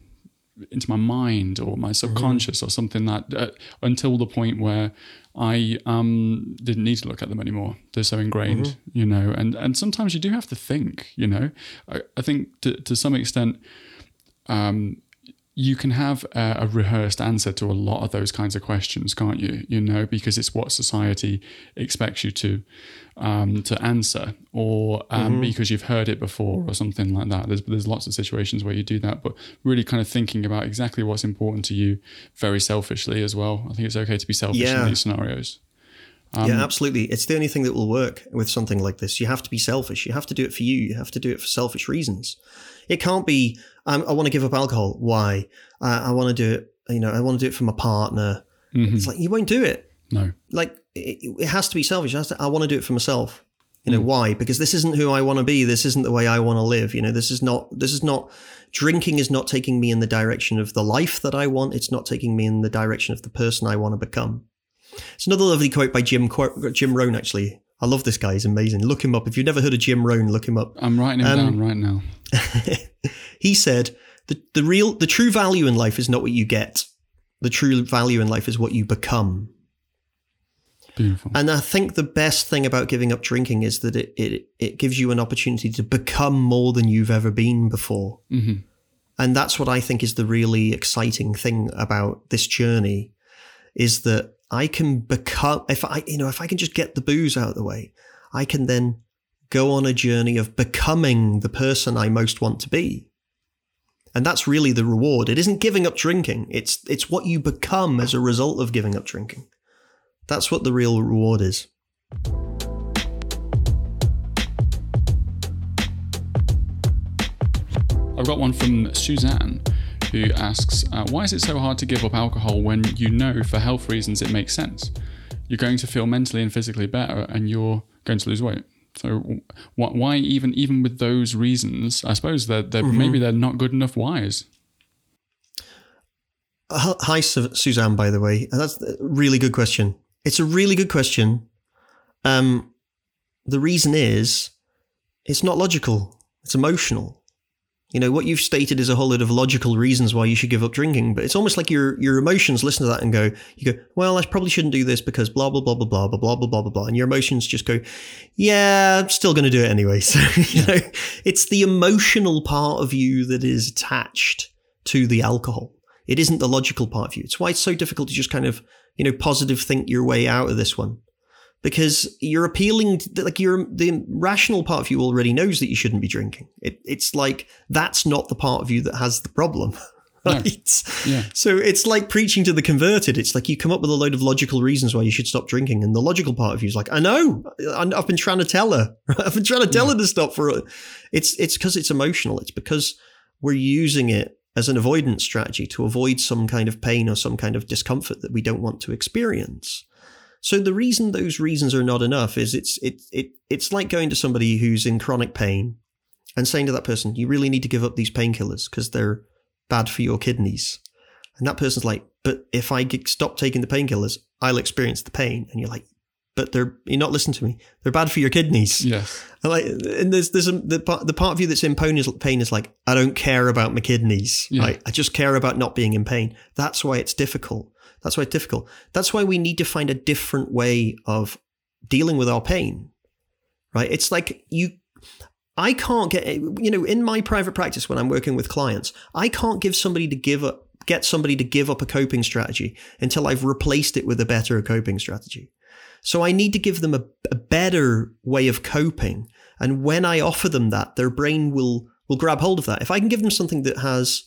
into my mind or my subconscious or something that uh, until the point where I um, didn't need to look at them anymore. They're so ingrained, you know. And and sometimes you do have to think, you know. I, I think to to some extent. Um, you can have a, a rehearsed answer to a lot of those kinds of questions, can't you? You know, because it's what society expects you to um, to answer, or um, because you've heard it before, or something like that. There's there's lots of situations where you do that, but really kind of thinking about exactly what's important to you, very selfishly as well. I think it's okay to be selfish Yeah. in these scenarios. yeah absolutely it's the only thing that will work with something like this you have to be selfish you have to do it for you you have to do it for selfish reasons it can't be um, i want to give up alcohol why uh, i want to do it you know i want to do it for my partner Mhm. it's like you won't do it No, like it, it has to be selfish. To, I want to do it for myself. You know why? Because this isn't who I want to be. This isn't the way I want to live. You know, this is not. This is not. Drinking is not taking me in the direction of the life that I want. It's not taking me in the direction of the person I want to become. It's another lovely quote by Jim Jim Rohn. Actually, I love this guy. He's amazing. Look him up. If you've never heard of Jim Rohn, look him up. I'm writing him Um, down right now. *laughs* he said the, the real the true value in life is not what you get. The true value in life is what you become. Beautiful. And I think the best thing about giving up drinking is that it it, it gives you an opportunity to become more than you've ever been before. hmm And that's what I think is the really exciting thing about this journey is that I can become if I you know if I can just get the booze out of the way, I can then go on a journey of becoming the person I most want to be. And that's really the reward. It isn't giving up drinking. It's it's what you become as a result of giving up drinking. That's what the real reward is. I've got one from Suzanne who asks, uh, Why is it so hard to give up alcohol when you know for health reasons it makes sense? You're going to feel mentally and physically better and you're going to lose weight. So wh- why even even with those reasons? I suppose that they're, maybe they're not good enough whys. Hi, Su- Suzanne, by the way. Uh, That's a really good question. It's a really good question. Um, the reason is it's not logical, it's emotional. You know, what you've stated is a whole lot of logical reasons why you should give up drinking, but it's almost like your your emotions listen to that and go, you go, well, I probably shouldn't do this because blah blah blah blah blah blah blah blah blah blah blah, and your emotions just go, yeah, I'm still going to do it anyway. *laughs* So you know, it's the emotional part of you that is attached to the alcohol. It isn't the logical part of you. It's why it's so difficult to just kind of you know positive think your way out of this one because you're appealing to, like you're the rational part of you already knows that you shouldn't be drinking. It, it's like that's not the part of you that has the problem *laughs* right? Yeah. so it's like preaching to the converted. It's like you come up with a load of logical reasons why you should stop drinking and the logical part of you is like i know. I've been trying to tell her. *laughs* I've been trying to tell her to stop for it it's it's because it's emotional. It's because we're using it as an avoidance strategy to avoid some kind of pain or some kind of discomfort that we don't want to experience so the reason those reasons are not enough is it's it, it it's like going to somebody who's in chronic pain and saying to that person, you really need to give up these painkillers because they're bad for your kidneys. And that person's like, but if I g- stop taking the painkillers, I'll experience the pain. And you're like, but they're you're not listening to me. They're bad for your kidneys. Yes. And like, and there's there's a, the part the part of you that's in pain is, pain is like, I don't care about my kidneys. Yeah. Right? I just care about not being in pain. That's why it's difficult. That's why it's difficult. That's why we need to find a different way of dealing with our pain. Right? It's like you. I can't get you know in my private practice when I'm working with clients, I can't give somebody to give up get somebody to give up a coping strategy until I've replaced it with a better coping strategy. So I need to give them a, a better way of coping. And when I offer them that, their brain will will grab hold of that. If I can give them something that has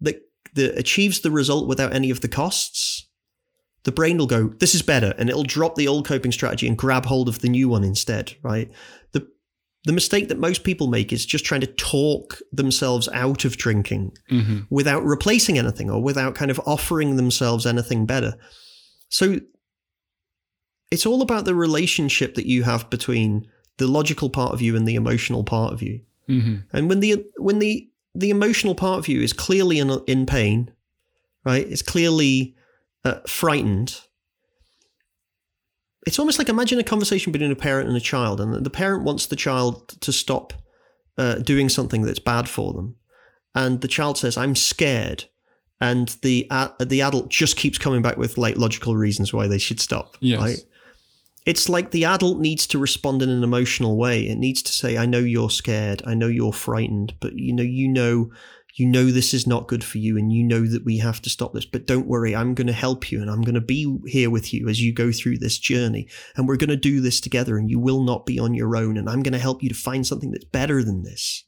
that that achieves the result without any of the costs, the brain will go, this is better, and it'll drop the old coping strategy and grab hold of the new one instead, right? The the mistake that most people make is just trying to talk themselves out of drinking hmm without replacing anything or without kind of offering themselves anything better. So it's all about the relationship that you have between the logical part of you and the emotional part of you. hmm And when the when the the emotional part of you is clearly in in pain, right? It's clearly uh, frightened. It's almost like imagine a conversation between a parent and a child, and the parent wants the child to stop uh, doing something that's bad for them, and the child says, "I'm scared," and the uh, the adult just keeps coming back with like logical reasons why they should stop. Yes. Right? It's like the adult needs to respond in an emotional way. It needs to say, "I know you're scared. I know you're frightened, but you know, you know, you know this is not good for you, and you know that we have to stop this. But don't worry, I'm going to help you, and I'm going to be here with you as you go through this journey, and we're going to do this together, and you will not be on your own, and I'm going to help you to find something that's better than this."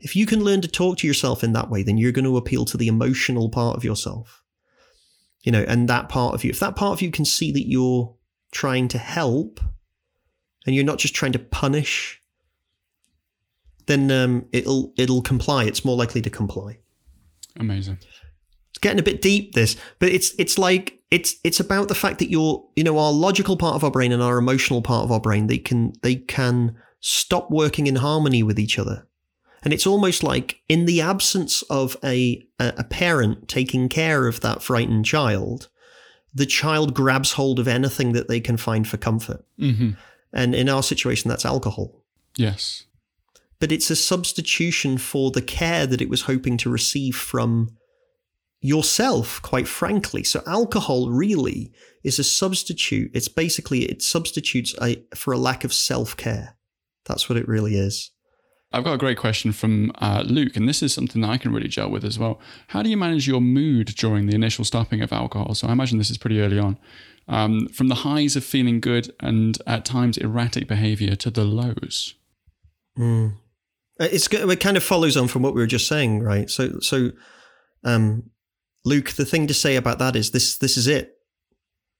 If you can learn to talk to yourself in that way, then you're going to appeal to the emotional part of yourself. You know, and that part of you, if that part of you can see that you're trying to help and you're not just trying to punish, then um, it'll it'll comply. It's more likely to comply. Amazing. It's getting a bit deep, this, but it's it's like it's it's about the fact that you're you know our logical part of our brain and our emotional part of our brain they can they can stop working in harmony with each other. And it's almost like in the absence of a, a, parent taking care of that frightened child, the child grabs hold of anything that they can find for comfort. hmm And in our situation, that's alcohol. Yes. But it's a substitution for the care that it was hoping to receive from yourself, quite frankly. So alcohol really is a substitute. It's basically, it substitutes a, for a lack of self care. That's what it really is. I've got a great question from uh, Luke, and this is something that I can really gel with as well. How do you manage your mood during the initial stopping of alcohol? So I imagine this is pretty early on. Um, from the highs of feeling good and at times erratic behavior to the lows. Mm. It's it kind of follows on from what we were just saying, right? So so, um, Luke, the thing to say about that is this: this is it.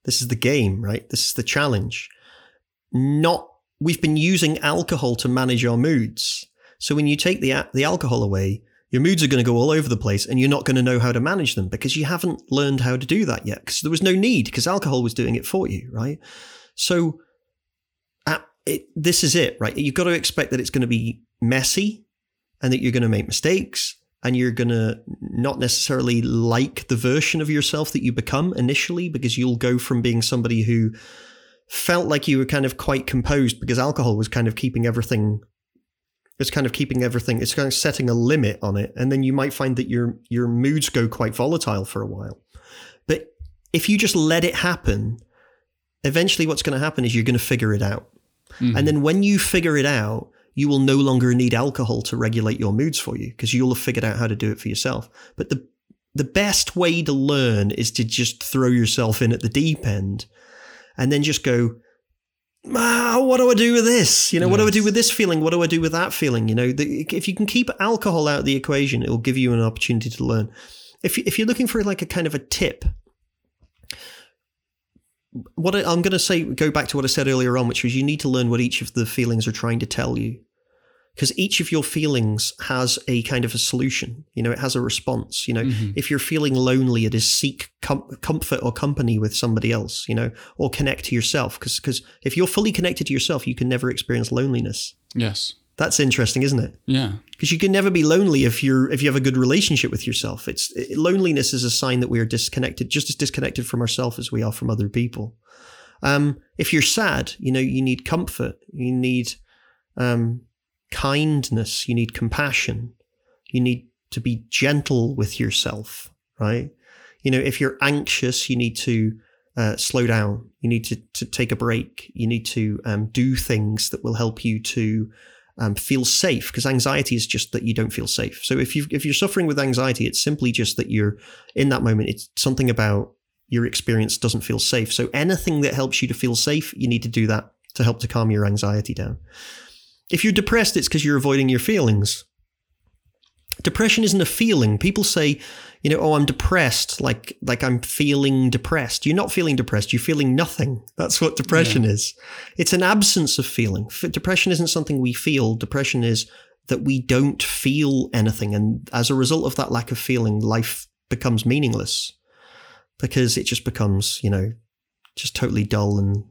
This is the game, right? This is the challenge. Not we've been using alcohol to manage our moods so when you take the the alcohol away, your moods are going to go all over the place and you're not going to know how to manage them because you haven't learned how to do that yet because there was no need because alcohol was doing it for you, right? So uh, it, this is it, right? You've got to expect that it's going to be messy and that you're going to make mistakes and you're going to not necessarily like the version of yourself that you become initially because you'll go from being somebody who felt like you were kind of quite composed because alcohol was kind of keeping everything it's kind of keeping everything it's kind of setting a limit on it. And then you might find that your your moods go quite volatile for a while. But if you just let it happen eventually what's going to happen is you're going to figure it out. Mm-hmm. and then when you figure it out you will no longer need alcohol to regulate your moods for you because you'll have figured out how to do it for yourself but the the best way to learn is to just throw yourself in at the deep end and then just go ah, what do I do with this? You know, yes. what do I do with this feeling? What do I do with that feeling? You know, the, if you can keep alcohol out of the equation, it will give you an opportunity to learn. If if you're looking for like a kind of a tip, what I, I'm going to say, go back to what I said earlier on, which was you need to learn what each of the feelings are trying to tell you. Because each of your feelings has a kind of a solution you know it has a response you know. Mm-hmm. if you're feeling lonely it is seek com- comfort or company with somebody else you know or connect to yourself. Because because if you're fully connected to yourself you can never experience loneliness. Yes that's interesting isn't it? Yeah. Because you can never be lonely if you're if you have a good relationship with yourself. It's it, loneliness is a sign that we are disconnected just as disconnected from ourselves as we are from other people. Um, if you're sad you know you need comfort. You need um, kindness, you need compassion, you need to be gentle with yourself, right? You know, if you're anxious, you need to uh, slow down. You need to, to take a break. You need to um, do things that will help you to um, feel safe because anxiety is just that you don't feel safe. So if you if you're suffering with anxiety, it's simply just that you're in that moment. It's something about your experience doesn't feel safe. So anything that helps you to feel safe, you need to do that to help to calm your anxiety down. If you're depressed, it's because you're avoiding your feelings. Depression isn't a feeling. People say, you know, oh, I'm depressed, like like I'm feeling depressed. You're not feeling depressed. You're feeling nothing. That's what depression yeah. is. It's an absence of feeling. Depression isn't something we feel. Depression is that we don't feel anything, and as a result of that lack of feeling, life becomes meaningless because it just becomes, you know, just totally dull and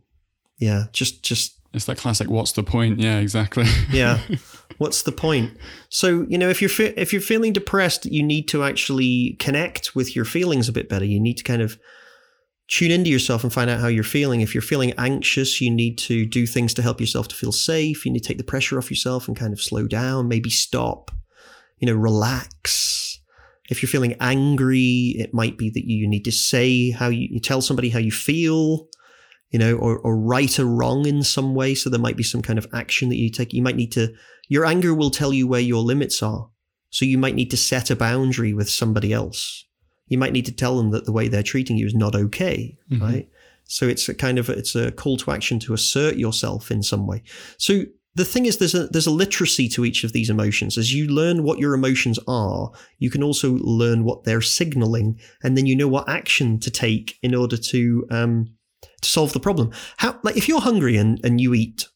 yeah, just just it's that classic. What's the point? Yeah, exactly. yeah, *laughs* what's the point? So you know, if you're fe- if you're feeling depressed, you need to actually connect with your feelings a bit better. You need to kind of tune into yourself and find out how you're feeling. If you're feeling anxious, you need to do things to help yourself to feel safe. You need to take the pressure off yourself and kind of slow down. Maybe stop. You know, relax. If you're feeling angry, it might be that you need to say how you, you tell somebody how you feel you know, or, or right a wrong in some way. So there might be some kind of action that you take. You might need to, your anger will tell you where your limits are. So you might need to set a boundary with somebody else. You might need to tell them that the way they're treating you is not okay, mm-hmm. right? So it's a kind of, it's a call to action to assert yourself in some way. So the thing is there's a there's a literacy to each of these emotions as you learn what your emotions are you can also learn what they're signaling and then you know what action to take in order to um, to solve the problem. How like if you're hungry and, and you eat,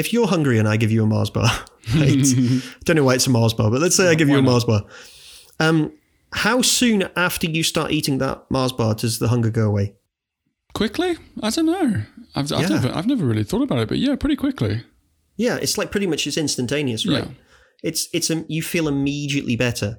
if you're hungry and I give you a Mars bar, *laughs* right? *laughs* don't know why it's a Mars bar, but let's say I give you a Mars bar. Um, how soon after you start eating that Mars bar does the hunger go away? Quickly? I don't know. I've, I've, yeah. never, I've never really thought about it, but yeah, pretty quickly. Yeah, it's like pretty much it's instantaneous, right? Yeah. It's it's a, you feel immediately better,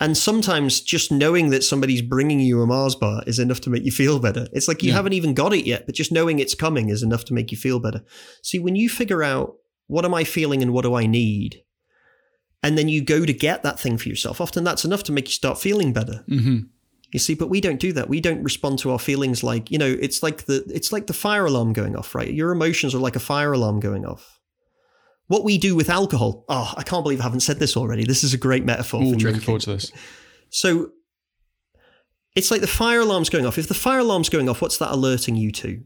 And sometimes just knowing that somebody's bringing you a Mars bar is enough to make you feel better. It's like you Yeah. haven't even got it yet, but just knowing it's coming is enough to make you feel better. See, when you figure out what am I feeling and what do I need, and then you go to get that thing for yourself, often that's enough to make you start feeling better. hmm You see, but we don't do that. We don't respond to our feelings like, you know, it's like the it's like the fire alarm going off, right? Your emotions are like a fire alarm going off. What we do with alcohol. Oh, I can't believe I haven't said this already. This is a great metaphor Ooh, for looking drinking. forward to this. So it's like the fire alarm's going off. If the fire alarm's going off, what's that alerting you to?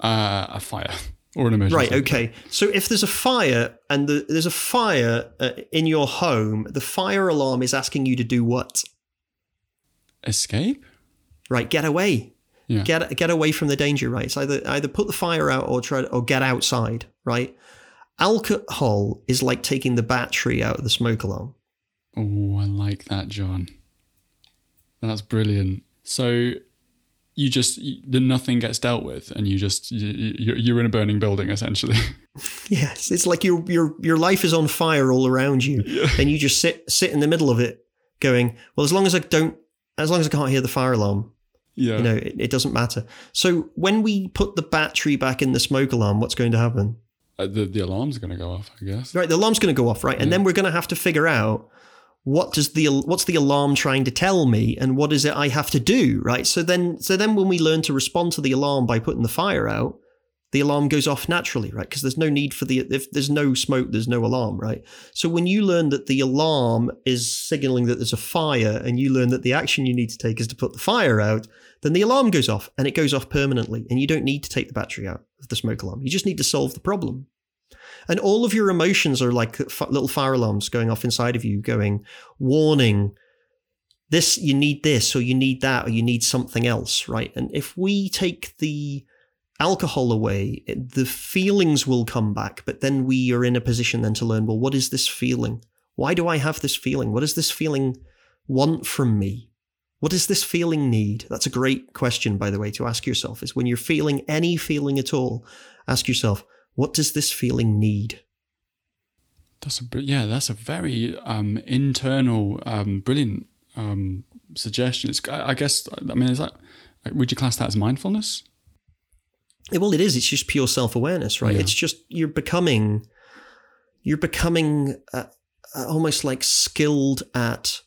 Uh, a fire or an emergency. Right, okay. So if there's a fire and the, there's a fire uh, in your home, the fire alarm is asking you to do what? Escape? Right, get away. Yeah. Get get away from the danger, right? It's either either put the fire out or try or get outside, right? Alcohol is like taking the battery out of the smoke alarm. Oh, I like that, John. That's brilliant. So you just the nothing gets dealt with, and you just you, you're in a burning building essentially. *laughs* Yes, it's like your your your life is on fire all around you, yeah. and you just sit sit in the middle of it, going, well, as long as I don't, as long as I can't hear the fire alarm, yeah. you know, it, it doesn't matter. So when we put the battery back in the smoke alarm, what's going to happen? Uh, the the alarm's going to go off, I guess. Right, the alarm's going to go off, right, and then we're going to have to figure out what does the what's the alarm trying to tell me, and what is it I have to do, right? So then, so then when we learn to respond to the alarm by putting the fire out, the alarm goes off naturally, right? Because there's no need for the if there's no smoke, there's no alarm, right? So when you learn that the alarm is signaling that there's a fire, and you learn that the action you need to take is to put the fire out, then the alarm goes off, and it goes off permanently, and you don't need to take the battery out of the smoke alarm. You just need to solve the problem. And all of your emotions are like little fire alarms going off inside of you, going, warning, this, you need this, or you need that, or you need something else, right? And if we take the alcohol away, the feelings will come back, but then we are in a position then to learn, well, what is this feeling? Why do I have this feeling? What does this feeling want from me? What does this feeling need? That's a great question, by the way, to ask yourself is when you're feeling any feeling at all, ask yourself, what does this feeling need? That's a yeah. That's a very um, internal, um, brilliant um, suggestion. It's, I I guess. I mean, is that would you class that as mindfulness? Well, it is. It's just pure self awareness, right? Yeah. It's just you're becoming, you're becoming uh, uh, almost like skilled at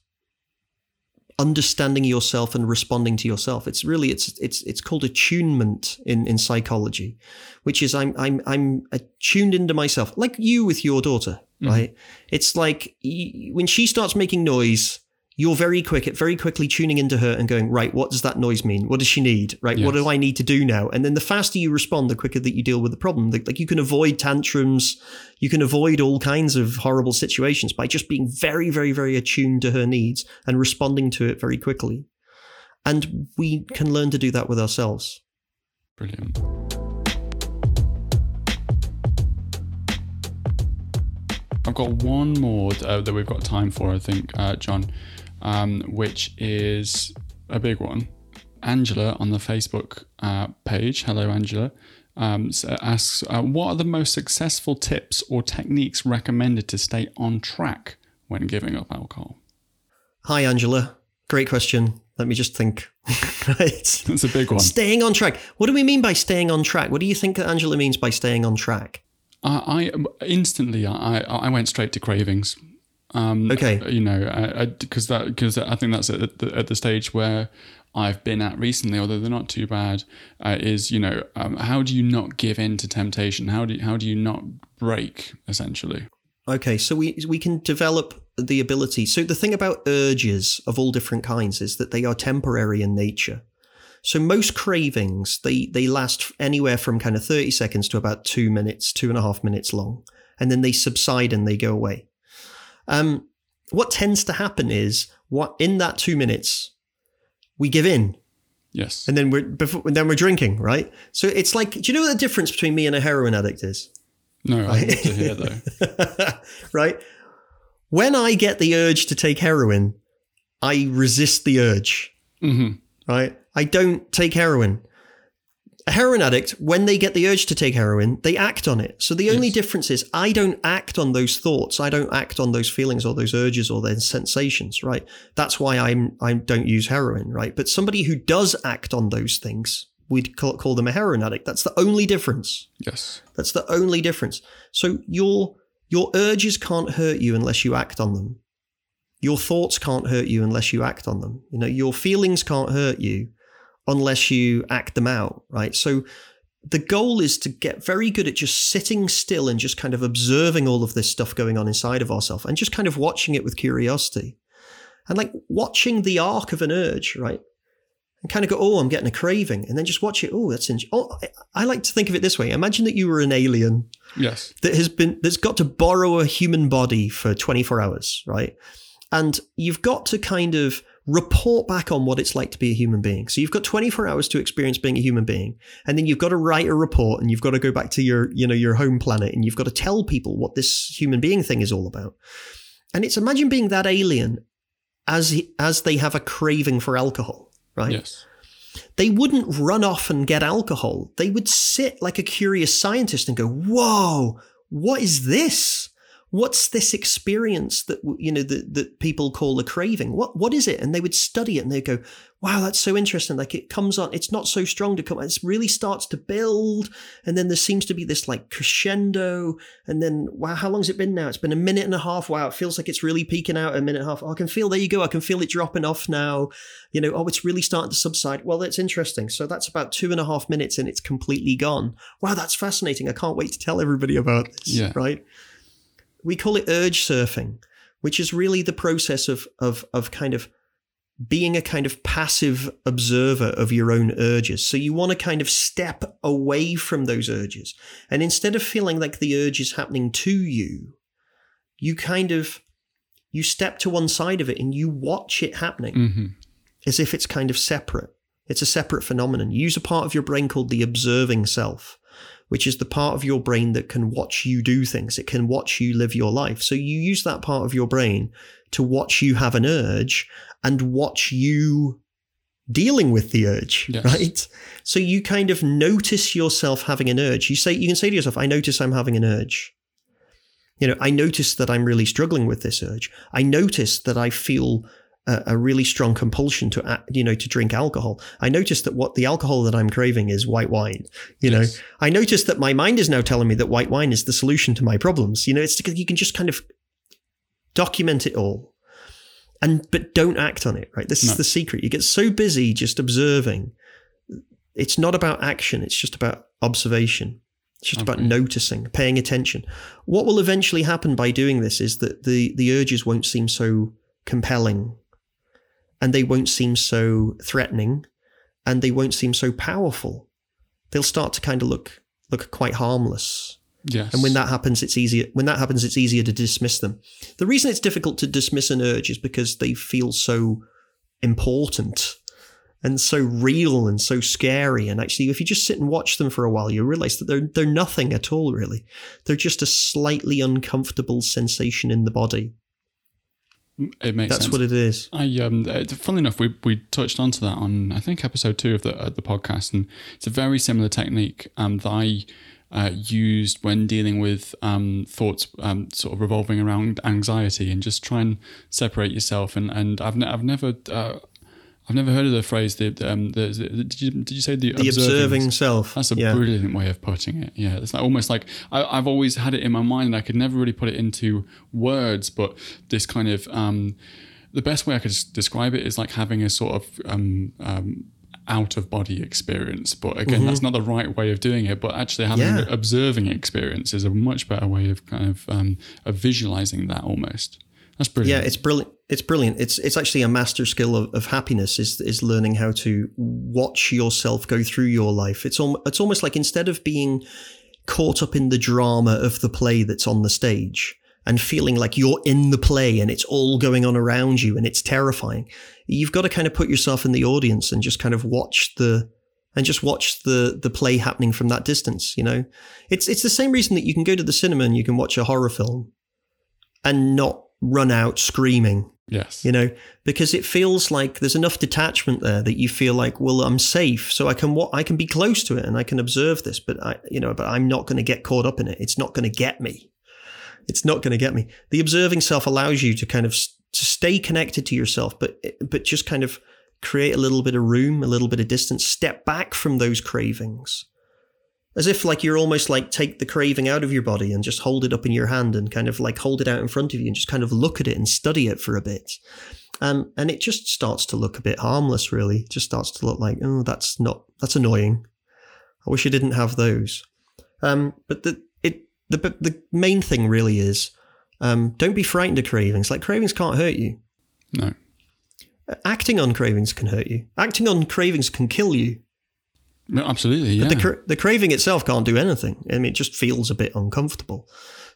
understanding yourself and responding to yourself. It's really it's it's it's called attunement in in psychology, which is I'm I'm I'm attuned into myself, like you with your daughter, right? It's like when she starts making noise. You're very quick at very quickly tuning into her and going, right, what does that noise mean? What does she need? Right? What do I need to do now? And then the faster you respond, the quicker that you deal with the problem. Like, like you can avoid tantrums, you can avoid all kinds of horrible situations by just being very, very, very attuned to her needs and responding to it very quickly. And we can learn to do that with ourselves. Brilliant. I've got one more uh, that we've got time for, I think, uh, John, um, which is a big one. Angela on the Facebook uh, page, hello Angela, um, asks, uh, "What are the most successful tips or techniques recommended to stay on track when giving up alcohol?" Hi, Angela. Great question. Let me just think. *laughs* right. That's a big one. Staying on track. What do we mean by staying on track? What do you think that Angela means by staying on track? I, I instantly I, I went straight to cravings. Um, Okay. you know, because that because I think that's at the, at the stage where I've been at recently, although they're not too bad. Uh, is you know, um, how do you not give in to temptation? How do you, how do you not break essentially? Okay, so we we can develop the ability. So the thing about urges of all different kinds is that they are temporary in nature. So most cravings they they last anywhere from kind of thirty seconds to about two minutes, two and a half minutes long, and then they subside and they go away. Um, what tends to happen is what in that two minutes we give in Yes. and then we're before, then we're drinking, right? So it's like, do you know what the difference between me and a heroin addict is? no, I'd love to hear though. *laughs* right? When I get the urge to take heroin, I resist the urge, hmm right? I don't take heroin. A heroin addict, when they get the urge to take heroin, they act on it. So the only Yes. difference is I don't act on those thoughts. I don't act on those feelings or those urges or those sensations, right? That's why I'm I don't use heroin, right? But somebody who does act on those things, we'd call, call them a heroin addict. That's the only difference. Yes. That's the only difference. So your your urges can't hurt you unless you act on them. Your thoughts can't hurt you unless you act on them. You know, your feelings can't hurt you unless you act them out, right? So the goal is to get very good at just sitting still and just kind of observing all of this stuff going on inside of ourselves and just kind of watching it with curiosity. And like watching the arc of an urge, right? And kind of go, oh, I'm getting a craving. And then just watch it. Oh, that's interesting. Oh, I- I like to think of it this way. Imagine that you were an alien Yes. that has been that's got to borrow a human body for 24 hours, right? And you've got to kind of report back on what it's like to be a human being. So you've got 24 hours to experience being a human being, and then you've got to write a report and you've got to go back to your, you know, your home planet and you've got to tell people what this human being thing is all about. And it's imagine being that alien as as they have a craving for alcohol, right? Yes. they wouldn't run off and get alcohol. They would sit like a curious scientist and go, "Whoa, what is this? What's this experience that you know that, that people call a craving? What what is it?" And they would study it and they go, "Wow, that's so interesting. Like it comes on. It's not so strong to come. It really starts to build, and then there seems to be this like crescendo, and then wow, how long's it been now? It's been a minute and a half. Wow, it feels like it's really peaking out a minute and a half. Oh, I can feel there you go. I can feel it dropping off now you know, oh, it's really starting to subside. Well, that's interesting. So that's about two and a half minutes and it's completely gone. Wow, that's fascinating. I can't wait to tell everybody about this. Yeah. Right. We call it urge surfing, which is really the process of of of kind of being a kind of passive observer of your own urges. So you want to kind of step away from those urges. And instead of feeling like the urge is happening to you, you kind of you step to one side of it and you watch it happening hmm as if it's kind of separate. It's a separate phenomenon. You use a part of your brain called the observing self, which is the part of your brain that can watch you do things. It can watch you live your life. So you use that part of your brain to watch you have an urge and watch you dealing with the urge, Yes. right? So you kind of notice yourself having an urge. You say you can say to yourself, I notice I'm having an urge. You know, I notice that I'm really struggling with this urge. I notice that I feel a, a really strong compulsion to, you know, to drink alcohol. I notice that what the alcohol that I'm craving is white wine. You know, I notice that my mind is now telling me that white wine is the solution to my problems. You know, it's you can just kind of document it all, and but don't act on it. Right, this No. is the secret. You get so busy just observing. It's not about action. It's just about observation. It's just about noticing, paying attention. What will eventually happen by doing this is that the the urges won't seem so compelling, and they won't seem so threatening, and they won't seem so powerful. They'll start to kind of look look quite harmless. Yes. And when that happens, it's easier. When that happens, it's easier to dismiss them. The reason it's difficult to dismiss an urge is because they feel so important and so real and so scary. And actually, if you just sit and watch them for a while, you realize that they're they're nothing at all. Really, they're just a slightly uncomfortable sensation in the body. It makes That's sense. what it is. I um, uh, funnily enough, we we touched onto that on I think episode two of the uh, the podcast, and it's a very similar technique um, that I uh, used when dealing with um, thoughts um, sort of revolving around anxiety, and just try and separate yourself. And and I've ne- I've never. Uh, I've never heard of the phrase. The, um, the, the did you did you say the, The observing self. That's a yeah. brilliant way of putting it. Yeah, it's like almost like I, I've always had it in my mind, and I could never really put it into words. But this kind of um, the best way I could describe it is like having a sort of um, um, out of body experience. But again, that's not the right way of doing it. But actually, having Yeah. an observing experience is a much better way of kind of um, of visualizing that almost. That's brilliant. Yeah, it's brilliant. It's brilliant. It's it's actually a master skill of, of happiness is is learning how to watch yourself go through your life. It's al- it's almost like instead of being caught up in the drama of the play that's on the stage and feeling like you're in the play and it's all going on around you and it's terrifying, you've got to kind of put yourself in the audience and just kind of watch the and just watch the the play happening from that distance. You know, it's it's the same reason that you can go to the cinema and you can watch a horror film and not run out screaming Yes. You know, because it feels like there's enough detachment there that you feel like, well, I'm safe, so I can what I can be close to it and I can observe this, but I, you know, but I'm not going to get caught up in it. It's not going to get me. It's not going to get me. The observing self allows you to kind of to stay connected to yourself, but but just kind of create a little bit of room, a little bit of distance, step back from those cravings. As if like you're almost like take the craving out of your body and just hold it up in your hand and kind of like hold it out in front of you and just kind of look at it and study it for a bit. Um, and it just starts to look a bit harmless, really. It just starts to look like, oh, that's not, that's annoying. I wish I didn't have those. Um, but the, it, the, the main thing really is, um, don't be frightened of cravings. Like cravings can't hurt you. No. Acting on cravings can hurt you. Acting on cravings can kill you. No, absolutely, yeah. But the, cra- the craving itself can't do anything. I mean, it just feels a bit uncomfortable.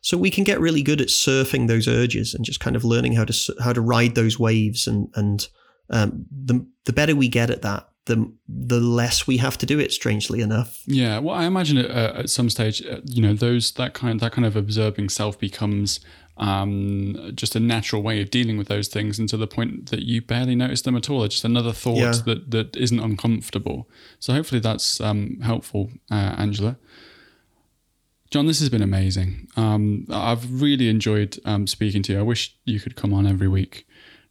So we can get really good at surfing those urges and just kind of learning how to how to ride those waves. And and um, the the better we get at that, the the less we have to do it. Strangely enough. Yeah. Well, I imagine it, uh, at some stage, uh, you know, those that kind that kind of observing self becomes um, just a natural way of dealing with those things, and to the point that you barely notice them at all. They're just another thought Yeah. that that isn't uncomfortable. So hopefully that's um, helpful, uh, Angela. John, this has been amazing. Um, I've really enjoyed um, speaking to you. I wish you could come on every week,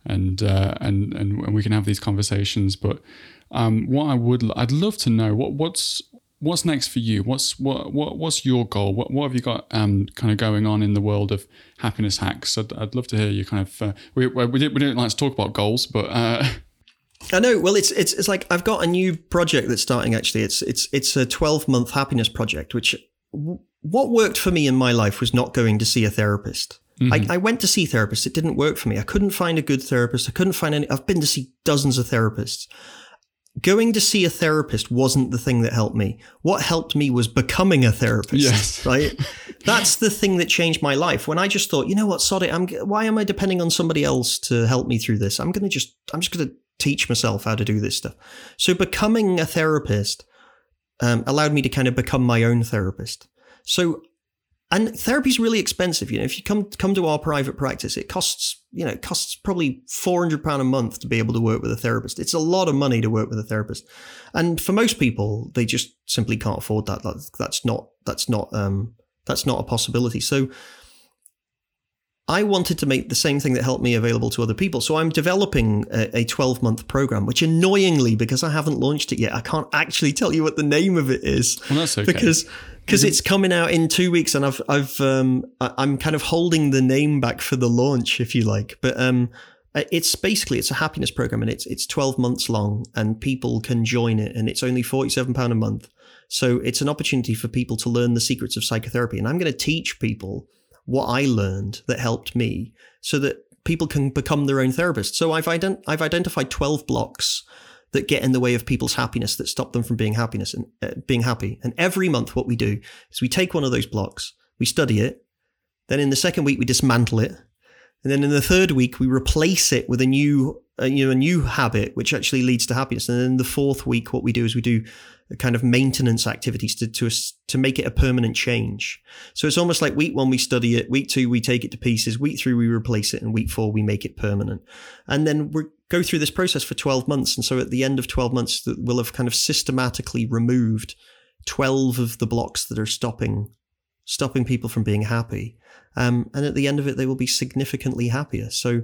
and uh, and and we can have these conversations. But um, what I would, I'd love to know what what's what's next for you. What's what what what's your goal? What what have you got um, kind of going on in the world of happiness hacks? I'd, I'd love to hear you kind of. Uh, we we didn't, we didn't like to talk about goals, but uh, *laughs* I know. Well, it's it's it's like I've got a new project that's starting. Actually, it's it's it's a twelve month happiness project. Which w- what worked for me in my life was not going to see a therapist. I, I went to see therapists. It didn't work for me. I couldn't find a good therapist. I couldn't find any. I've been to see dozens of therapists. Going to see a therapist wasn't the thing that helped me. What helped me was becoming a therapist. Yes. *laughs* Right. That's the thing that changed my life. When I just thought, you know what, sod it. I'm. Why am I depending on somebody else to help me through this? I'm going to just. I'm just going to teach myself how to do this stuff. So becoming a therapist um, allowed me to kind of become my own therapist. So, and therapy is really expensive. You know, if you come come to our private practice, it costs you know it costs probably four hundred pound a month to be able to work with a therapist. It's a lot of money to work with a therapist, and for most people, they just simply can't afford that. That's, that's not that's not um, that's not a possibility. So. I wanted to make the same thing that helped me available to other people. So I'm developing a 12 month program, which annoyingly, because I haven't launched it yet, I can't actually tell you what the name of it is well, that's okay. because because it's coming out in two weeks, and I've I've um I'm kind of holding the name back for the launch, if you like. But um, it's basically it's a happiness program, and it's it's 12 months long, and people can join it, and it's only 47 pound a month. So it's an opportunity for people to learn the secrets of psychotherapy, and I'm going to teach people what I learned that helped me, so that people can become their own therapist. So I've ident- I've identified 12 blocks that get in the way of people's happiness that stop them from being happiness and uh, being happy. And every month, what we do is we take one of those blocks, we study it, then in the second week we dismantle it, and then in the third week we replace it with a new, you know, a new habit which actually leads to happiness. And then the fourth week, what we do is we do kind of maintenance activities to to to make it a permanent change. So it's almost like week one we study it, week two we take it to pieces, week three we replace it, and week four we make it permanent. And then we go through this process for 12 months. And so at the end of 12 months, we'll have kind of systematically removed 12 of the blocks that are stopping stopping people from being happy. Um, and at the end of it, they will be significantly happier. So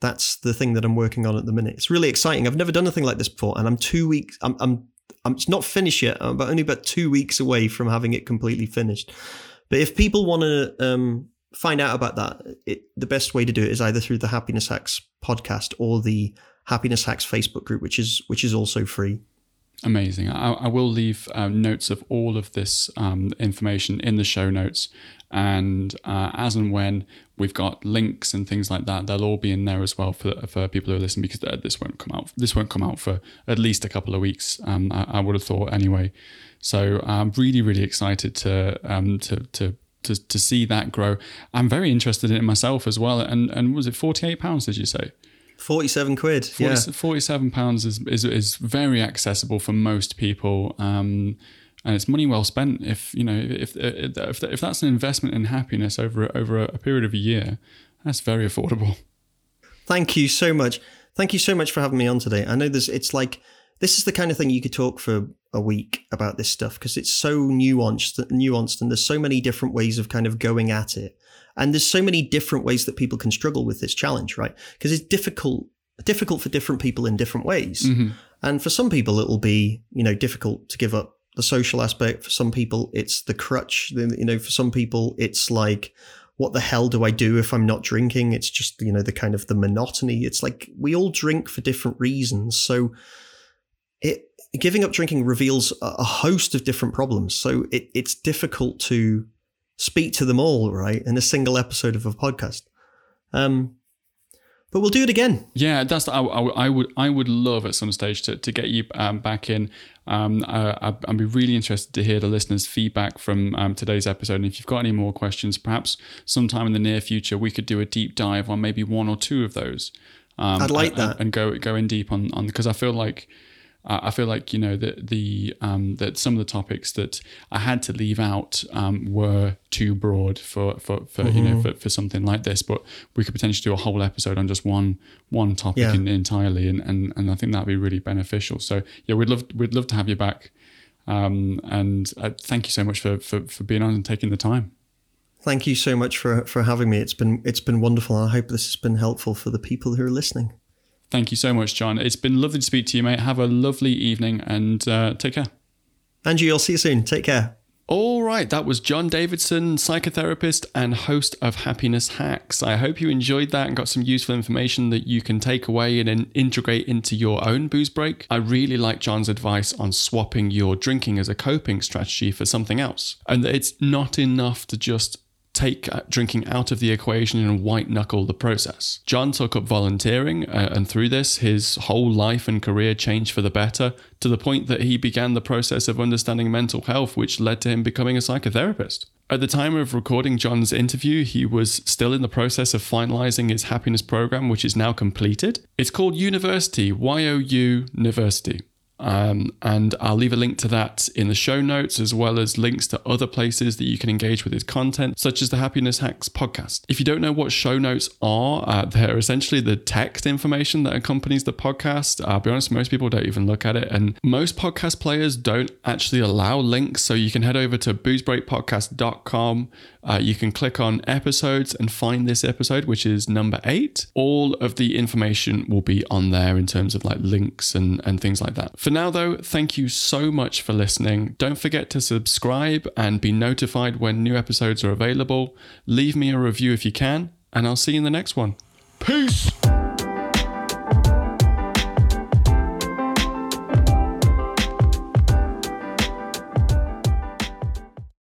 that's the thing that I'm working on at the minute. It's really exciting. I've never done anything like this before, and I'm two weeks. I'm I'm I'm it's not finished yet. I'm about only about two weeks away from having it completely finished. But if people want to um, find out about that, it, the best way to do it is either through the Happiness Hacks podcast or the Happiness Hacks Facebook group, which is which is also free. Amazing. I, I will leave uh, notes of all of this um, information in the show notes. And uh, as and when we've got links and things like that, they'll all be in there as well for, for people who are listening because uh, this won't come out. This won't come out for at least a couple of weeks. Um, I, I would have thought anyway. So I'm really, really excited to um, to to to to see that grow. I'm very interested in it myself as well. And and was it 48 pounds? Did you say? 47 quid. 40, yeah. 47 pounds is, is is very accessible for most people um, and it's money well spent if you know if if, if if that's an investment in happiness over over a period of a year that's very affordable Thank you so much. Thank you so much for having me on today. I know there's it's like this is the kind of thing you could talk for a week about this stuff because it's so nuanced nuanced and there's so many different ways of kind of going at it. And there's so many different ways that people can struggle with this challenge, right? Because it's difficult difficult for different people in different ways. Mm-hmm. And for some people it'll be, you know, difficult to give up the social aspect. For some people it's the crutch, you know, for some people it's like what the hell do I do if I'm not drinking? It's just, you know, the kind of the monotony. It's like we all drink for different reasons. So it giving up drinking reveals a host of different problems. So it, it's difficult to speak to them all, right, in a single episode of a podcast. Um, but we'll do it again. Yeah, that's I, I, I, would I would love at some stage to, to get you um, back in. Um, uh, I'd be really interested to hear the listeners' feedback from um, today's episode. And if you've got any more questions, perhaps sometime in the near future we could do a deep dive on maybe one or two of those. Um, I'd like and, that and go go in deep on on because I feel like I feel like you know that the um, that some of the topics that I had to leave out um, were too broad for for, for mm-hmm. you know mm-hmm. for, for something like this. But we could potentially do a whole episode on just one one topic yeah. in, entirely, and, and and I think that'd be really beneficial. So yeah, we'd love we'd love to have you back, um, and uh, thank you so much for, for for being on and taking the time. Thank you so much for for having me. It's been it's been wonderful. I hope this has been helpful for the people who are listening. Thank you so much, John. It's been lovely to speak to you, mate. Have a lovely evening and uh, take care. Angie, I'll see you soon. Take care. All right, that was John Davidson, psychotherapist and host of Happiness Hacks. I hope you enjoyed that and got some useful information that you can take away and integrate into your own booze break. I really like John's advice on swapping your drinking as a coping strategy for something else, and that it's not enough to just take uh, drinking out of the equation and white knuckle the process. John took up volunteering, uh, and through this, his whole life and career changed for the better to the point that he began the process of understanding mental health, which led to him becoming a psychotherapist. At the time of recording John's interview, he was still in the process of finalizing his happiness program, which is now completed. It's called University, Y O U University. Um, and I'll leave a link to that in the show notes, as well as links to other places that you can engage with his content, such as the Happiness Hacks podcast. If you don't know what show notes are, uh, they're essentially the text information that accompanies the podcast. I'll be honest, most people don't even look at it, and most podcast players don't actually allow links. So you can head over to boozebreakpodcast.com uh, you can click on episodes and find this episode, which is number eight. All of the information will be on there in terms of like links and, and things like that. For now, though, thank you so much for listening. Don't forget to subscribe and be notified when new episodes are available. Leave me a review if you can, and I'll see you in the next one. Peace!